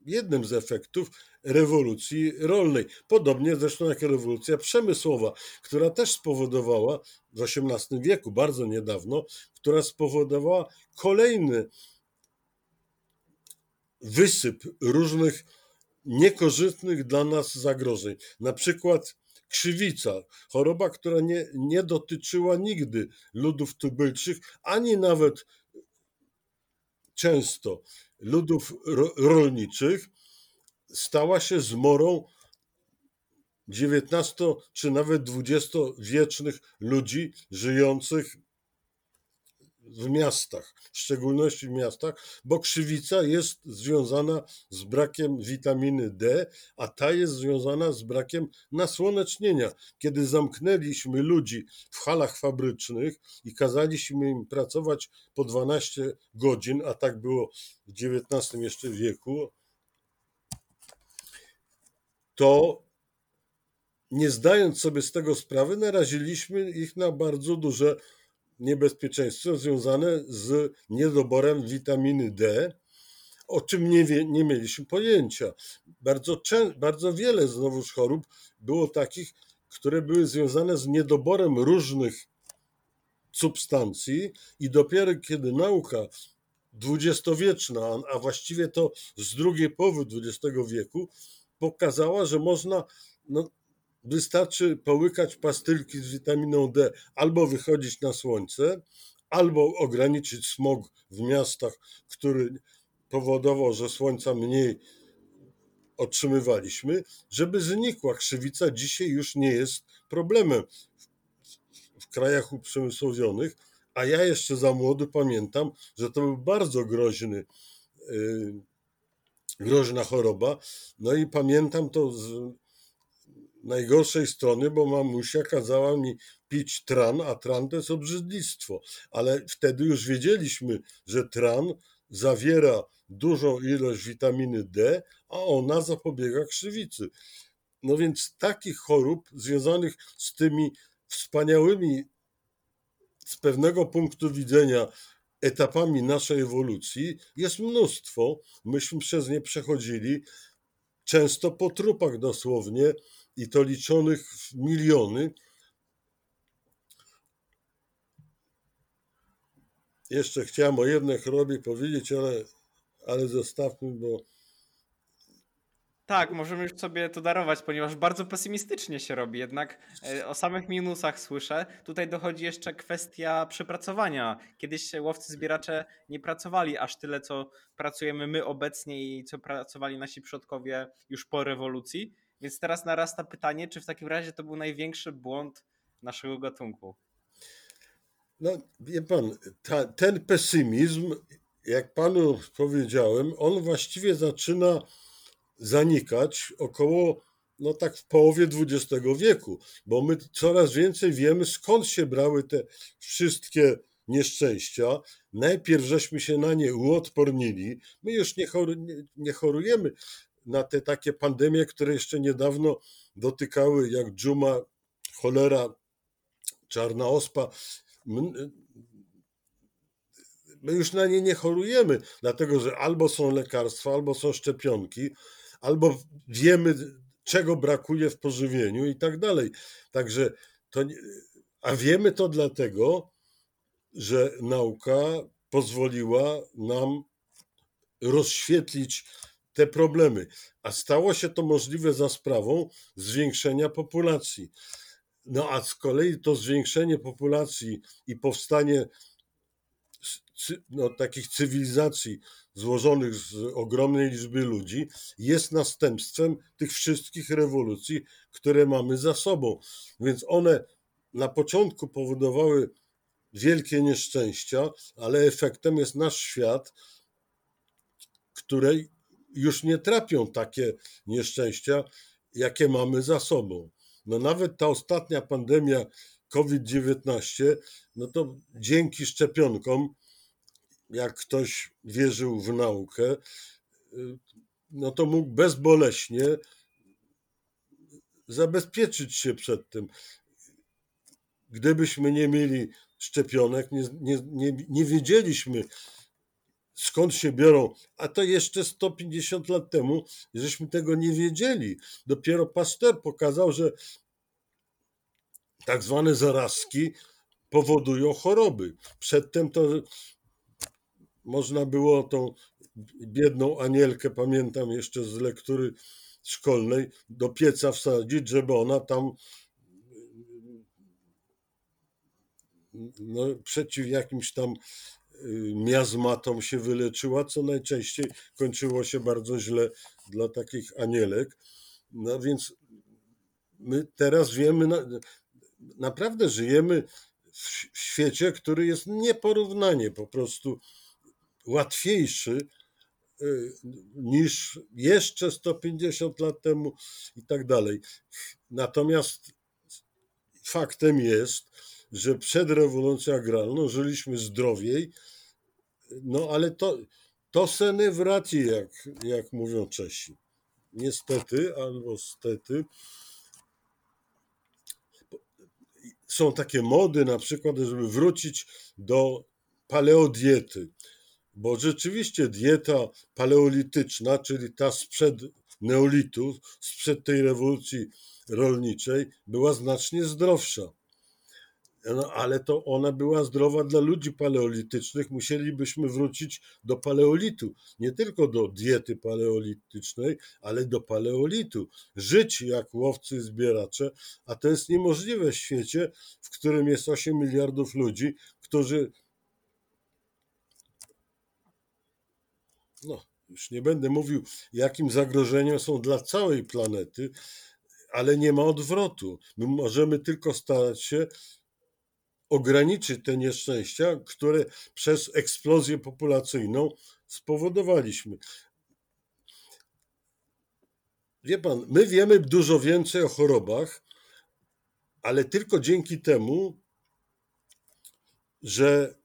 Speaker 1: jednym z efektów rewolucji rolnej. Podobnie zresztą jak rewolucja przemysłowa, która też spowodowała w XVIII wieku, bardzo niedawno, która spowodowała kolejny wysyp różnych niekorzystnych dla nas zagrożeń. Na przykład krzywica, choroba, która nie, nie dotyczyła nigdy ludów tubylczych, ani nawet często ludów ro, rolniczych, stała się zmorą XIX czy nawet XX-wiecznych ludzi żyjących w miastach, w szczególności w miastach, bo krzywica jest związana z brakiem witaminy D, a ta jest związana z brakiem nasłonecznienia. Kiedy zamknęliśmy ludzi w halach fabrycznych i kazaliśmy im pracować po 12 godzin, a tak było w XIX jeszcze wieku, to nie zdając sobie z tego sprawy, naraziliśmy ich na bardzo duże niebezpieczeństwo związane z niedoborem witaminy D, o czym nie, wie, nie mieliśmy pojęcia. Bardzo, bardzo wiele znowuż chorób było takich, które były związane z niedoborem różnych substancji i dopiero kiedy nauka dwudziestowieczna, a właściwie to z drugiej połowy XX wieku, pokazała, że można no, wystarczy połykać pastylki z witaminą D, albo wychodzić na słońce, albo ograniczyć smog w miastach, który powodował, że słońca mniej otrzymywaliśmy, żeby znikła krzywica. Dzisiaj już nie jest problemem w krajach uprzemysłowionych, a ja jeszcze za młody pamiętam, że to był bardzo groźny, yy, groźna choroba. No i pamiętam to z najgorszej strony, bo mamusia kazała mi pić tran, a tran to jest obrzydlistwo. Ale wtedy już wiedzieliśmy, że tran zawiera dużą ilość witaminy D, a ona zapobiega krzywicy. No więc takich chorób związanych z tymi wspaniałymi, z pewnego punktu widzenia, etapami naszej ewolucji jest mnóstwo. Myśmy przez nie przechodzili, często po trupach dosłownie, i to liczonych w miliony. Jeszcze chciałem o jednej chorobie powiedzieć, ale, ale zostawmy, bo
Speaker 2: Tak, możemy już sobie to darować, ponieważ bardzo pesymistycznie się robi. Jednak e, o samych minusach słyszę. Tutaj dochodzi jeszcze kwestia przepracowania. Kiedyś łowcy zbieracze nie pracowali aż tyle, co pracujemy my obecnie i co pracowali nasi przodkowie już po rewolucji. Więc teraz narasta pytanie, czy w takim razie to był największy błąd naszego gatunku?
Speaker 1: No, wie pan, ta, ten pesymizm, jak panu powiedziałem, on właściwie zaczyna zanikać około, no tak w połowie XX wieku, bo my coraz więcej wiemy, skąd się brały te wszystkie nieszczęścia. Najpierw żeśmy się na nie uodpornili. My już nie, choru, nie, nie chorujemy na te takie pandemie, które jeszcze niedawno dotykały, jak dżuma, cholera, czarna ospa. My już na nie nie chorujemy, dlatego że albo są lekarstwa, albo są szczepionki, albo wiemy, czego brakuje w pożywieniu i tak dalej. Także to, a wiemy to dlatego, że nauka pozwoliła nam rozświetlić te problemy, a stało się to możliwe za sprawą zwiększenia populacji. No a z kolei to zwiększenie populacji i powstanie no, takich cywilizacji złożonych z ogromnej liczby ludzi jest następstwem tych wszystkich rewolucji, które mamy za sobą. Więc one na początku powodowały wielkie nieszczęścia, ale efektem jest nasz świat, której już nie trapią takie nieszczęścia, jakie mamy za sobą. No nawet ta ostatnia pandemia COVID-19, no to dzięki szczepionkom, jak ktoś wierzył w naukę, no to mógł bezboleśnie zabezpieczyć się przed tym. Gdybyśmy nie mieli szczepionek, nie, nie, nie, nie wiedzieliśmy, skąd się biorą, a to jeszcze 150 lat temu, żeśmy tego nie wiedzieli. Dopiero Pasteur pokazał, że tak zwane zarazki powodują choroby. Przedtem to można było tą biedną anielkę, pamiętam jeszcze z lektury szkolnej, do pieca wsadzić, żeby ona tam no, przeciw jakimś tam miazmatą się wyleczyła, co najczęściej kończyło się bardzo źle dla takich anielek. No więc my teraz wiemy, na, naprawdę żyjemy w w świecie, który jest nieporównanie po prostu łatwiejszy y, niż jeszcze 150 lat temu i tak dalej. Natomiast faktem jest, że przed rewolucją agrarną żyliśmy zdrowiej, no ale to, to se nie wraci, jak, jak mówią Czesi. Niestety albo stety. Są takie mody na przykład, żeby wrócić do paleodiety, bo rzeczywiście dieta paleolityczna, czyli ta sprzed neolitu, sprzed tej rewolucji rolniczej, była znacznie zdrowsza. No, ale to ona była zdrowa dla ludzi paleolitycznych. Musielibyśmy wrócić do paleolitu. Nie tylko do diety paleolitycznej, ale do paleolitu. Żyć jak łowcy i zbieracze, a to jest niemożliwe w świecie, w którym jest 8 miliardów ludzi, którzy. No, już nie będę mówił, jakim zagrożeniem są dla całej planety, ale nie ma odwrotu. My możemy tylko starać się ograniczyć te nieszczęścia, które przez eksplozję populacyjną spowodowaliśmy. Wie pan, my wiemy dużo więcej o chorobach, ale tylko dzięki temu, że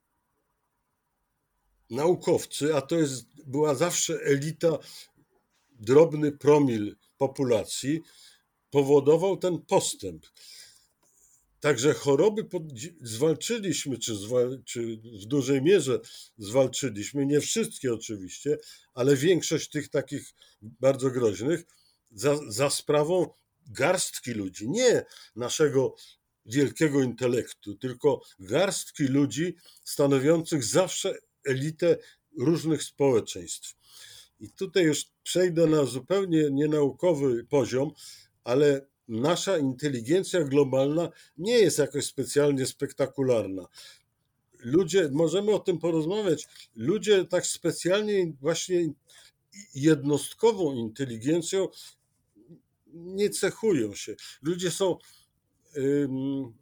Speaker 1: naukowcy, a to jest, była zawsze elita, drobny promil populacji, powodował ten postęp. Także choroby pod, zwalczyliśmy, czy, czy w dużej mierze zwalczyliśmy, nie wszystkie oczywiście, ale większość tych takich bardzo groźnych za, za sprawą garstki ludzi, nie naszego wielkiego intelektu, tylko garstki ludzi stanowiących zawsze elitę różnych społeczeństw. I tutaj już przejdę na zupełnie nienaukowy poziom, ale nasza inteligencja globalna nie jest jakoś specjalnie spektakularna. Ludzie, możemy o tym porozmawiać, ludzie tak specjalnie właśnie jednostkową inteligencją nie cechują się. Ludzie są um,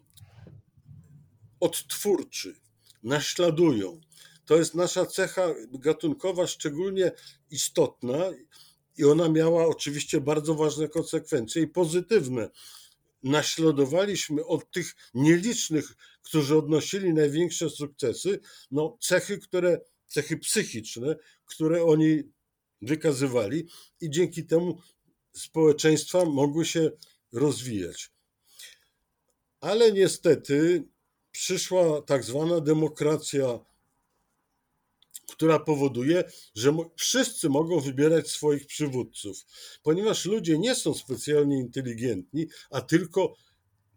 Speaker 1: odtwórczy, naśladują. To jest nasza cecha gatunkowa szczególnie istotna i ona miała oczywiście bardzo ważne konsekwencje i pozytywne. Naśladowaliśmy od tych nielicznych, którzy odnosili największe sukcesy, no cechy, które, cechy psychiczne, które oni wykazywali i dzięki temu społeczeństwa mogły się rozwijać. Ale niestety przyszła tak zwana demokracja która powoduje, że wszyscy mogą wybierać swoich przywódców, ponieważ ludzie nie są specjalnie inteligentni, a tylko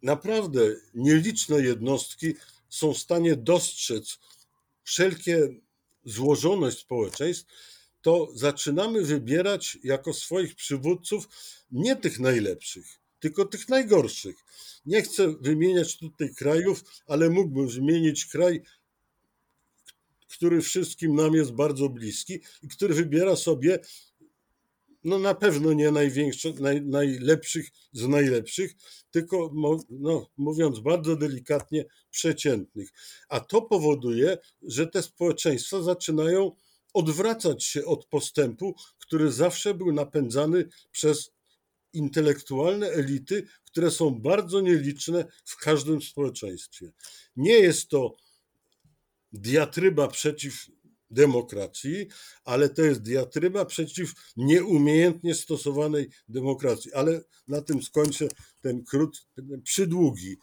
Speaker 1: naprawdę nieliczne jednostki są w stanie dostrzec wszelkie złożoność społeczeństw, to zaczynamy wybierać jako swoich przywódców nie tych najlepszych, tylko tych najgorszych. Nie chcę wymieniać tutaj krajów, ale mógłbym wymienić kraj który wszystkim nam jest bardzo bliski i który wybiera sobie no na pewno nie największe, naj, najlepszych z najlepszych, tylko no, mówiąc bardzo delikatnie, przeciętnych. A to powoduje, że te społeczeństwa zaczynają odwracać się od postępu, który zawsze był napędzany przez intelektualne elity, które są bardzo nieliczne w każdym społeczeństwie. Nie jest to diatryba przeciw demokracji, ale to jest diatryba przeciw nieumiejętnie stosowanej demokracji. Ale na tym skończę ten krót, ten przydługi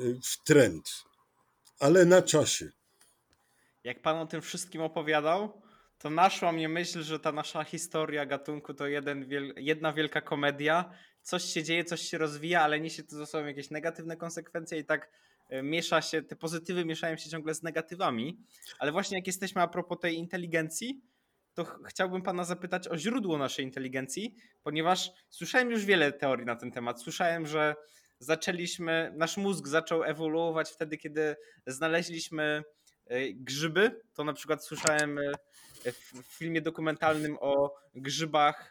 Speaker 1: y, trend, ale na czasie.
Speaker 2: Jak pan o tym wszystkim opowiadał, to naszła mnie myśl, że ta nasza historia gatunku to jeden, jedna wielka komedia. Coś się dzieje, coś się rozwija, ale niesie to ze sobą jakieś negatywne konsekwencje i tak miesza się, te pozytywy mieszają się ciągle z negatywami, ale właśnie jak jesteśmy a propos tej inteligencji, to ch chciałbym pana zapytać o źródło naszej inteligencji, ponieważ słyszałem już wiele teorii na ten temat. Słyszałem, że zaczęliśmy, nasz mózg zaczął ewoluować wtedy, kiedy znaleźliśmy e, grzyby. To na przykład słyszałem e, w filmie dokumentalnym o grzybach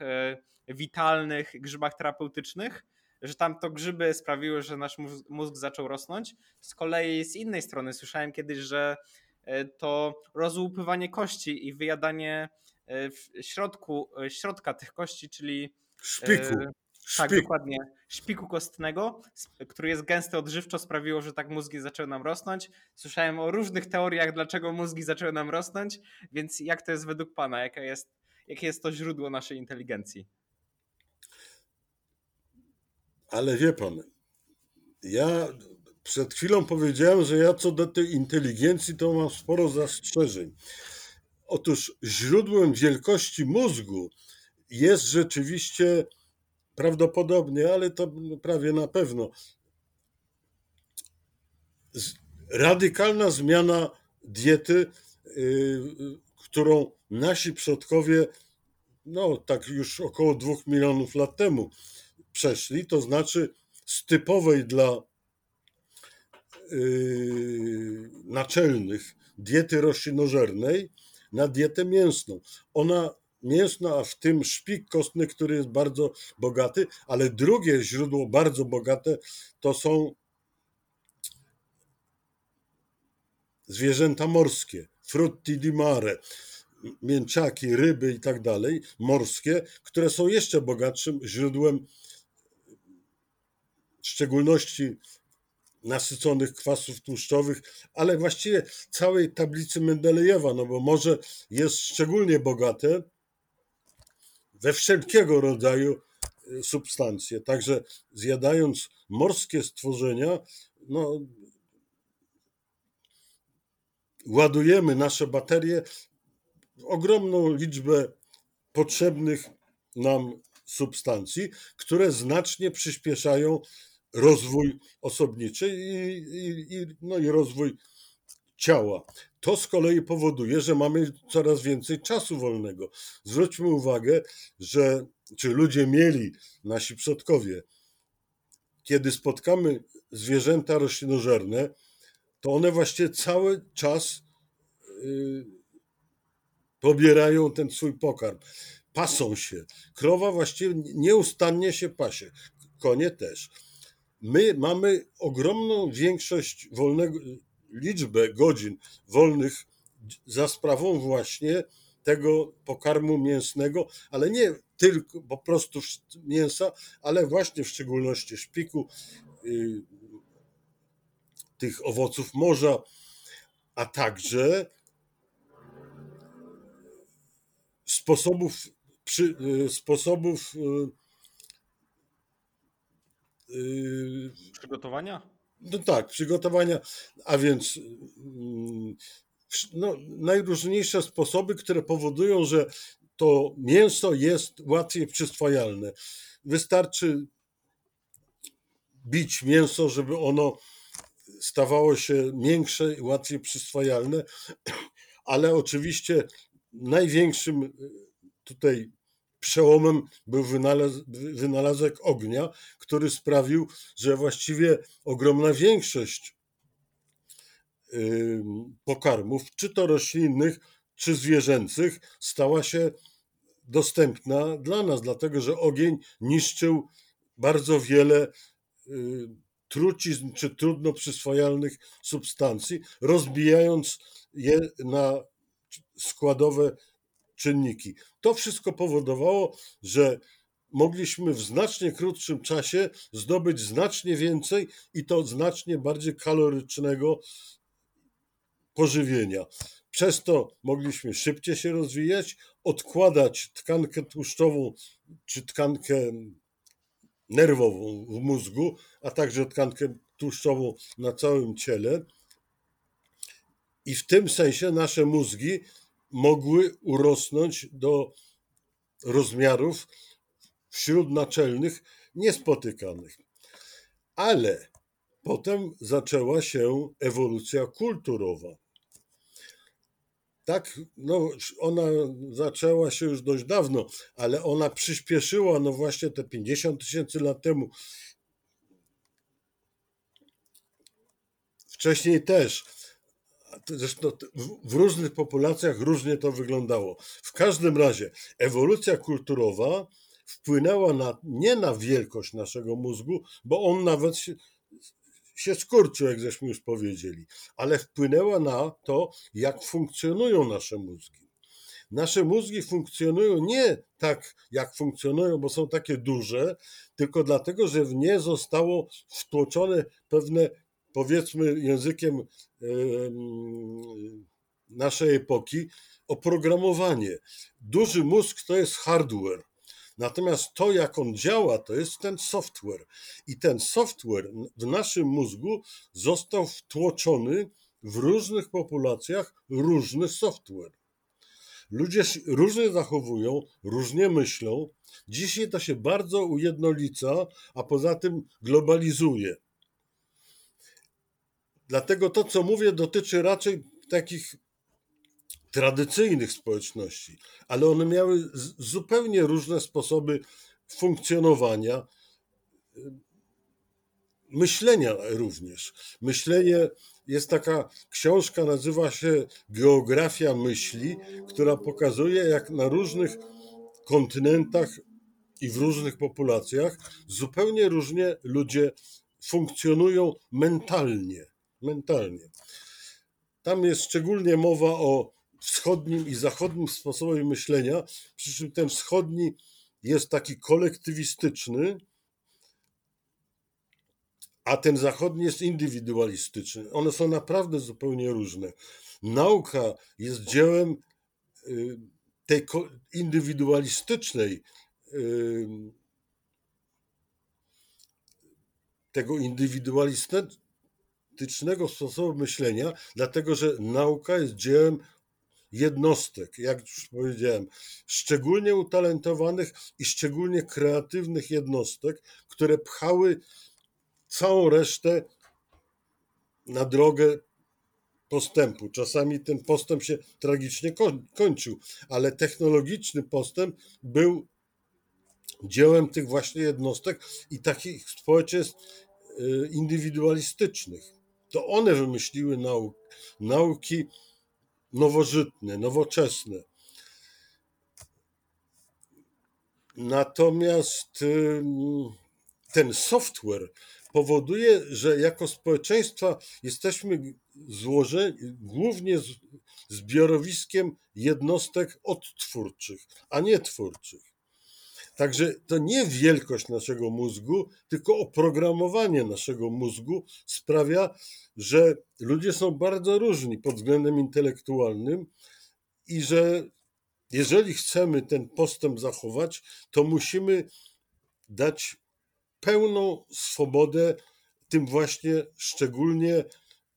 Speaker 2: witalnych, grzybach terapeutycznych, że tam to grzyby sprawiły, że nasz mózg, zaczął rosnąć. Z kolei z innej strony słyszałem kiedyś, że e, to rozłupywanie kości i wyjadanie e, w środku, e, środka tych kości, czyli
Speaker 1: Szpiku.
Speaker 2: Tak,
Speaker 1: Szpik.
Speaker 2: dokładnie. Szpiku kostnego, który jest gęsty odżywczo, sprawiło, że tak mózgi zaczęły nam rosnąć. Słyszałem o różnych teoriach, dlaczego mózgi zaczęły nam rosnąć, więc jak to jest według Pana? Jaka jest, jakie jest to źródło naszej inteligencji?
Speaker 1: Ale wie pan, ja przed chwilą powiedziałem, że ja co do tej inteligencji to mam sporo zastrzeżeń. Otóż źródłem wielkości mózgu jest rzeczywiście prawdopodobnie, ale to prawie na pewno, radykalna zmiana diety, yy, którą nasi przodkowie, no tak już około dwóch milionów lat temu przeszli, to znaczy z typowej dla yy, naczelnych diety roślinożernej na dietę mięsną. Ona mięsna, a w tym szpik kostny, który jest bardzo bogaty, ale drugie źródło bardzo bogate to są zwierzęta morskie, frutti di mare, mięczaki, ryby i tak dalej, morskie, które są jeszcze bogatszym źródłem w szczególności nasyconych kwasów tłuszczowych, ale właściwie całej tablicy Mendelejewa, no bo morze jest szczególnie bogate we wszelkiego rodzaju y, substancje. Także zjadając morskie stworzenia, no, ładujemy nasze baterie w ogromną liczbę potrzebnych nam substancji, które znacznie przyspieszają rozwój osobniczy i, i, i, no i rozwój ciała. To z kolei powoduje, że mamy coraz więcej czasu wolnego. Zwróćmy uwagę, że czy ludzie mieli, nasi przodkowie, kiedy spotkamy zwierzęta roślinożerne, to one właściwie cały czas y, pobierają ten swój pokarm. Pasą się. Krowa właściwie nieustannie się pasie. Konie też. My mamy ogromną większość wolnego, liczbę godzin wolnych za sprawą właśnie tego pokarmu mięsnego, ale nie tylko po prostu mięsa, ale właśnie w szczególności szpiku, y, tych owoców morza, a także sposobów, y, sposobów y,
Speaker 2: Przygotowania?
Speaker 1: no tak, przygotowania, a więc mm, no, najróżniejsze sposoby, które powodują, że to mięso jest łatwiej przyswajalne. Wystarczy bić mięso, żeby ono stawało się miększe i łatwiej przyswajalne, ale oczywiście największym tutaj przełomem był wynalaz, wynalazek ognia, który sprawił, że właściwie ogromna większość pokarmów, czy to roślinnych, czy zwierzęcych, stała się dostępna dla nas, dlatego że ogień niszczył bardzo wiele y, trucizn czy trudno przyswajalnych substancji, rozbijając je na składowe czynniki. To wszystko powodowało, że mogliśmy w znacznie krótszym czasie zdobyć znacznie więcej i to znacznie bardziej kalorycznego pożywienia. Przez to mogliśmy szybciej się rozwijać, odkładać tkankę tłuszczową czy tkankę nerwową w mózgu, a także tkankę tłuszczową na całym ciele. I w tym sensie nasze mózgi mogły urosnąć do rozmiarów wśród naczelnych niespotykanych. Ale potem zaczęła się ewolucja kulturowa. Tak, no, ona zaczęła się już dość dawno, ale ona przyspieszyła, no właśnie te 50 tysięcy lat temu. Wcześniej też. Zresztą w różnych populacjach różnie to wyglądało. W każdym razie ewolucja kulturowa wpłynęła na, nie na wielkość naszego mózgu, bo on nawet się, się skurczył, jak żeśmy już powiedzieli, ale wpłynęła na to, jak funkcjonują nasze mózgi. Nasze mózgi funkcjonują nie tak, jak funkcjonują, bo są takie duże, tylko dlatego, że w nie zostało wtłoczone pewne, powiedzmy językiem em, naszej epoki, oprogramowanie. Duży mózg to jest hardware. Natomiast to, jak on działa, to jest ten software. I ten software w naszym mózgu został wtłoczony w różnych populacjach różny software. Ludzie się różnie zachowują, różnie myślą. Dzisiaj to się bardzo ujednolica, a poza tym globalizuje. Dlatego to, co mówię, dotyczy raczej takich tradycyjnych społeczności, ale one miały zupełnie różne sposoby funkcjonowania, y, myślenia również. Myślenie jest taka książka, nazywa się Geografia myśli, która pokazuje, jak na różnych kontynentach i w różnych populacjach zupełnie różnie ludzie funkcjonują mentalnie. Mentalnie. Tam jest szczególnie mowa o wschodnim i zachodnim sposobie myślenia, przy czym ten wschodni jest taki kolektywistyczny, a ten zachodni jest indywidualistyczny. One są naprawdę zupełnie różne. Nauka jest dziełem y, tej indywidualistycznej, y, tego indywidualistycznego sposobu myślenia, dlatego że nauka jest dziełem jednostek, jak już powiedziałem, szczególnie utalentowanych i szczególnie kreatywnych jednostek, które pchały całą resztę na drogę postępu. Czasami ten postęp się tragicznie koń- kończył, ale technologiczny postęp był dziełem tych właśnie jednostek i takich społeczeństw y, indywidualistycznych. To one wymyśliły nauk, nauki nowożytne, nowoczesne. Natomiast ten software powoduje, że jako społeczeństwa jesteśmy złożeni głównie zbiorowiskiem jednostek odtwórczych, a nie twórczych. Także to nie wielkość naszego mózgu, tylko oprogramowanie naszego mózgu sprawia, że ludzie są bardzo różni pod względem intelektualnym i że jeżeli chcemy ten postęp zachować, to musimy dać pełną swobodę tym właśnie szczególnie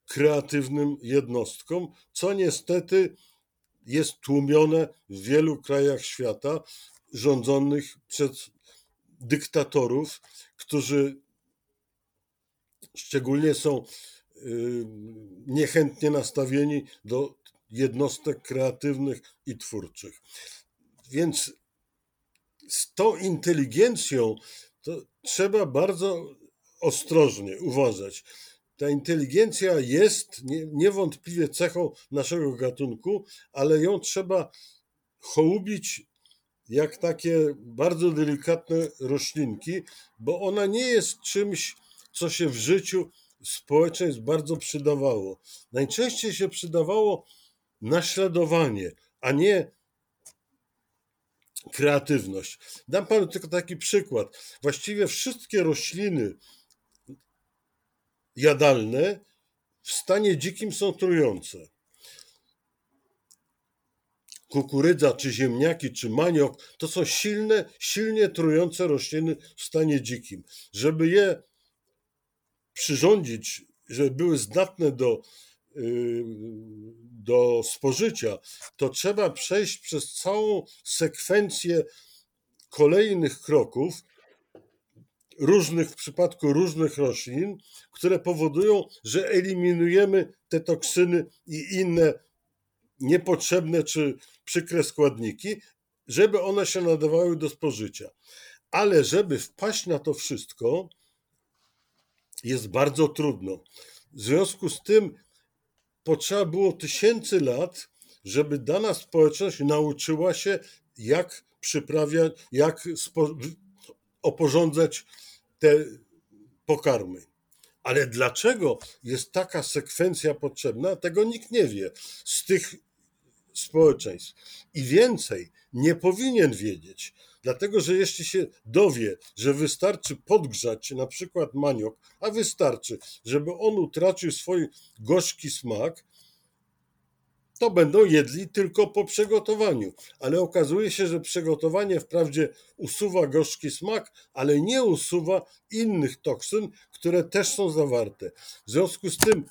Speaker 1: kreatywnym jednostkom, co niestety jest tłumione w wielu krajach świata rządzonych przez dyktatorów, którzy szczególnie są y, niechętnie nastawieni do jednostek kreatywnych i twórczych. Więc z tą inteligencją to trzeba bardzo ostrożnie uważać. Ta inteligencja jest nie- niewątpliwie cechą naszego gatunku, ale ją trzeba hołubić jak takie bardzo delikatne roślinki, bo ona nie jest czymś, co się w życiu społeczeństw bardzo przydawało. Najczęściej się przydawało naśladowanie, a nie kreatywność. Dam panu tylko taki przykład. Właściwie wszystkie rośliny jadalne w stanie dzikim są trujące. Kukurydza, czy ziemniaki, czy maniok to są silne, silnie trujące rośliny w stanie dzikim. Żeby je przyrządzić, żeby były zdatne do, yy, do spożycia, to trzeba przejść przez całą sekwencję kolejnych kroków, różnych w przypadku różnych roślin, które powodują, że eliminujemy te toksyny i inne niepotrzebne czy przykre składniki, żeby one się nadawały do spożycia. Ale żeby wpaść na to wszystko, jest bardzo trudno. W związku z tym potrzeba było tysięcy lat, żeby dana społeczność nauczyła się, jak przyprawiać, jak oporządzać te pokarmy. Ale dlaczego jest taka sekwencja potrzebna, tego nikt nie wie z tych społeczeństw. I więcej nie powinien wiedzieć, dlatego że jeśli się dowie, że wystarczy podgrzać na przykład maniok, a wystarczy, żeby on utracił swój gorzki smak, to będą jedli tylko po przygotowaniu. Ale okazuje się, że przygotowanie wprawdzie usuwa gorzki smak, ale nie usuwa innych toksyn, które też są zawarte. W związku z tym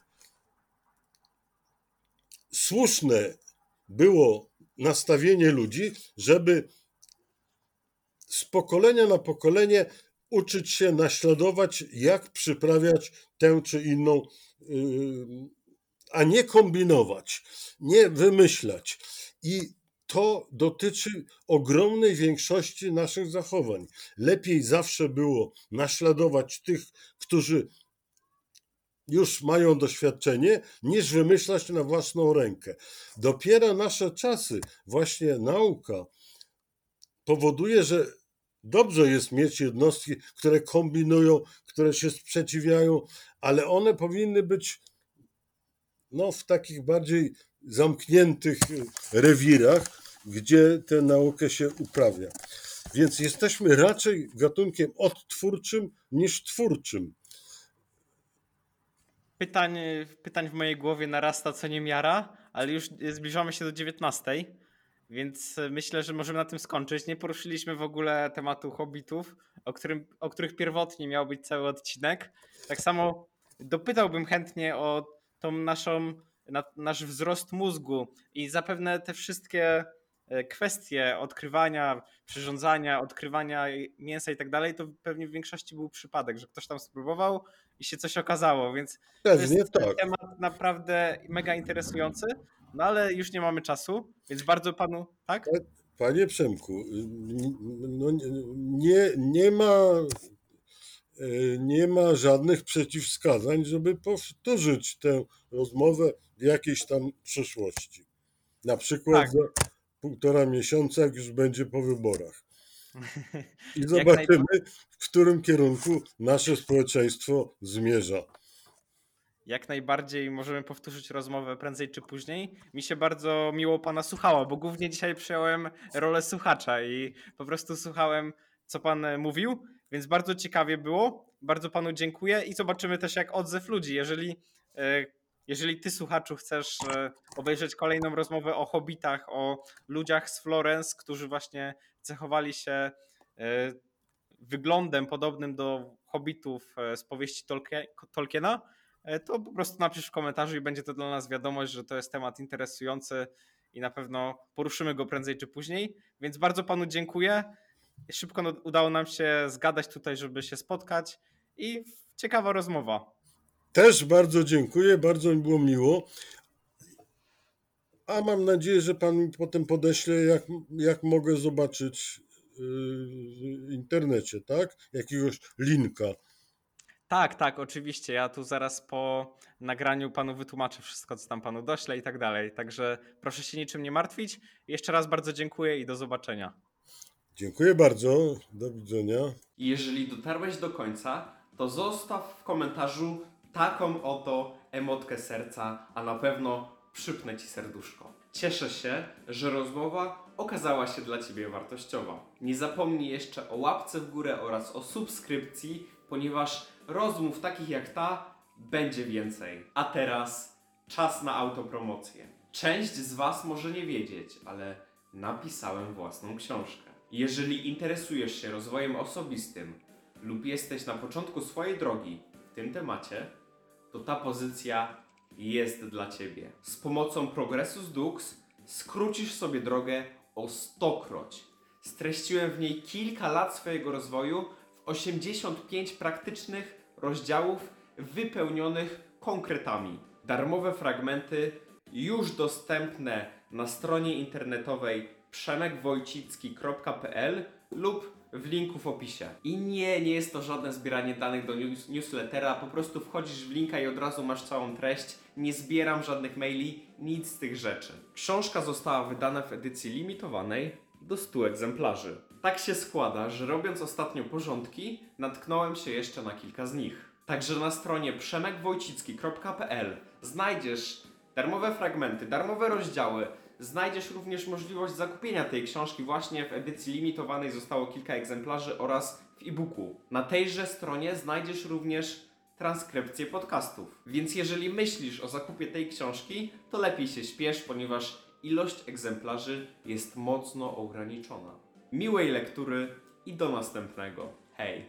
Speaker 1: słuszne było nastawienie ludzi, żeby z pokolenia na pokolenie uczyć się naśladować, jak przyprawiać tę czy inną, yy, a nie kombinować, nie wymyślać. I to dotyczy ogromnej większości naszych zachowań. Lepiej zawsze było naśladować tych, którzy już mają doświadczenie, niż wymyślać na własną rękę. Dopiero nasze czasy, właśnie nauka, powoduje, że dobrze jest mieć jednostki, które kombinują, które się sprzeciwiają, ale one powinny być no, w takich bardziej zamkniętych rewirach, gdzie tę naukę się uprawia. Więc jesteśmy raczej gatunkiem odtwórczym niż twórczym.
Speaker 2: Pytań, pytań w mojej głowie narasta co niemiara, ale już zbliżamy się do 19, więc myślę, że możemy na tym skończyć. Nie poruszyliśmy w ogóle tematu hobbitów, o, którym, o których pierwotnie miał być cały odcinek. Tak samo dopytałbym chętnie o tą naszą, na, nasz wzrost mózgu i zapewne te wszystkie kwestie odkrywania, przyrządzania, odkrywania mięsa i tak dalej, to pewnie w większości był przypadek, że ktoś tam spróbował i się coś okazało, więc to jest
Speaker 1: tak.
Speaker 2: temat naprawdę mega interesujący, no ale już nie mamy czasu, więc bardzo panu, tak?
Speaker 1: Panie Przemku, no nie, nie ma nie ma żadnych przeciwwskazań, żeby powtórzyć tę rozmowę w jakiejś tam przyszłości. Na przykład
Speaker 2: Tak.
Speaker 1: za półtora miesiąca, jak już będzie po wyborach. I zobaczymy, w którym kierunku nasze społeczeństwo zmierza.
Speaker 2: Jak najbardziej możemy powtórzyć rozmowę prędzej czy później. Mi się bardzo miło pana słuchało, bo głównie dzisiaj przyjąłem rolę słuchacza i po prostu słuchałem, co pan e, mówił, więc bardzo ciekawie było. Bardzo panu dziękuję i zobaczymy też, jak odzew ludzi. Jeżeli, e, jeżeli ty, słuchaczu, chcesz e, obejrzeć kolejną rozmowę o hobbitach, o ludziach z Florence, którzy właśnie cechowali się wyglądem podobnym do hobbitów z powieści Tolkie- Tolkiena, E, to po prostu napisz w komentarzu i będzie to dla nas wiadomość, że to jest temat interesujący i na pewno poruszymy go prędzej czy później. Więc bardzo panu dziękuję. Szybko udało nam się zgadać tutaj, żeby się spotkać i ciekawa rozmowa.
Speaker 1: Też bardzo dziękuję, bardzo mi było miło. A mam nadzieję, że pan mi potem podeśle, jak, jak mogę zobaczyć yy, w internecie, tak? Jakiegoś linka.
Speaker 2: Tak, tak, oczywiście. Ja tu zaraz po nagraniu panu wytłumaczę wszystko, co tam panu doślę i tak dalej. Także proszę się niczym nie martwić. Jeszcze raz bardzo dziękuję i do zobaczenia.
Speaker 1: Dziękuję bardzo. Do widzenia.
Speaker 3: I jeżeli dotarłeś do końca, to zostaw w komentarzu taką oto emotkę serca, a na pewno przypnę ci serduszko. Cieszę się, że rozmowa okazała się dla Ciebie wartościowa. Nie zapomnij jeszcze o łapce w górę oraz o subskrypcji, ponieważ rozmów takich jak ta będzie więcej. A teraz czas na autopromocję. Część z Was może nie wiedzieć, ale napisałem własną książkę. Jeżeli interesujesz się rozwojem osobistym lub jesteś na początku swojej drogi w tym temacie, to ta pozycja jest dla Ciebie. Z pomocą Progressus Dux skrócisz sobie drogę o stokroć. Streściłem w niej kilka lat swojego rozwoju w 85 praktycznych rozdziałów wypełnionych konkretami. Darmowe fragmenty już dostępne na stronie internetowej przemekwojcicki.pl lub w linku w opisie. I nie, nie jest to żadne zbieranie danych do news newslettera, po prostu wchodzisz w linka i od razu masz całą treść. Nie zbieram żadnych maili, nic z tych rzeczy. Książka została wydana w edycji limitowanej
Speaker 2: do 100 egzemplarzy. Tak się składa, że robiąc ostatnio porządki, natknąłem się jeszcze na kilka z nich. Także na stronie przemekwojcicki.pl znajdziesz darmowe fragmenty, darmowe rozdziały. Znajdziesz również możliwość zakupienia tej książki właśnie w edycji limitowanej zostało kilka egzemplarzy oraz w e-booku. Na tejże stronie znajdziesz również transkrypcję podcastów. Więc jeżeli myślisz o zakupie tej książki, to lepiej się śpiesz, ponieważ ilość egzemplarzy jest mocno ograniczona. Miłej lektury i do następnego. Hej!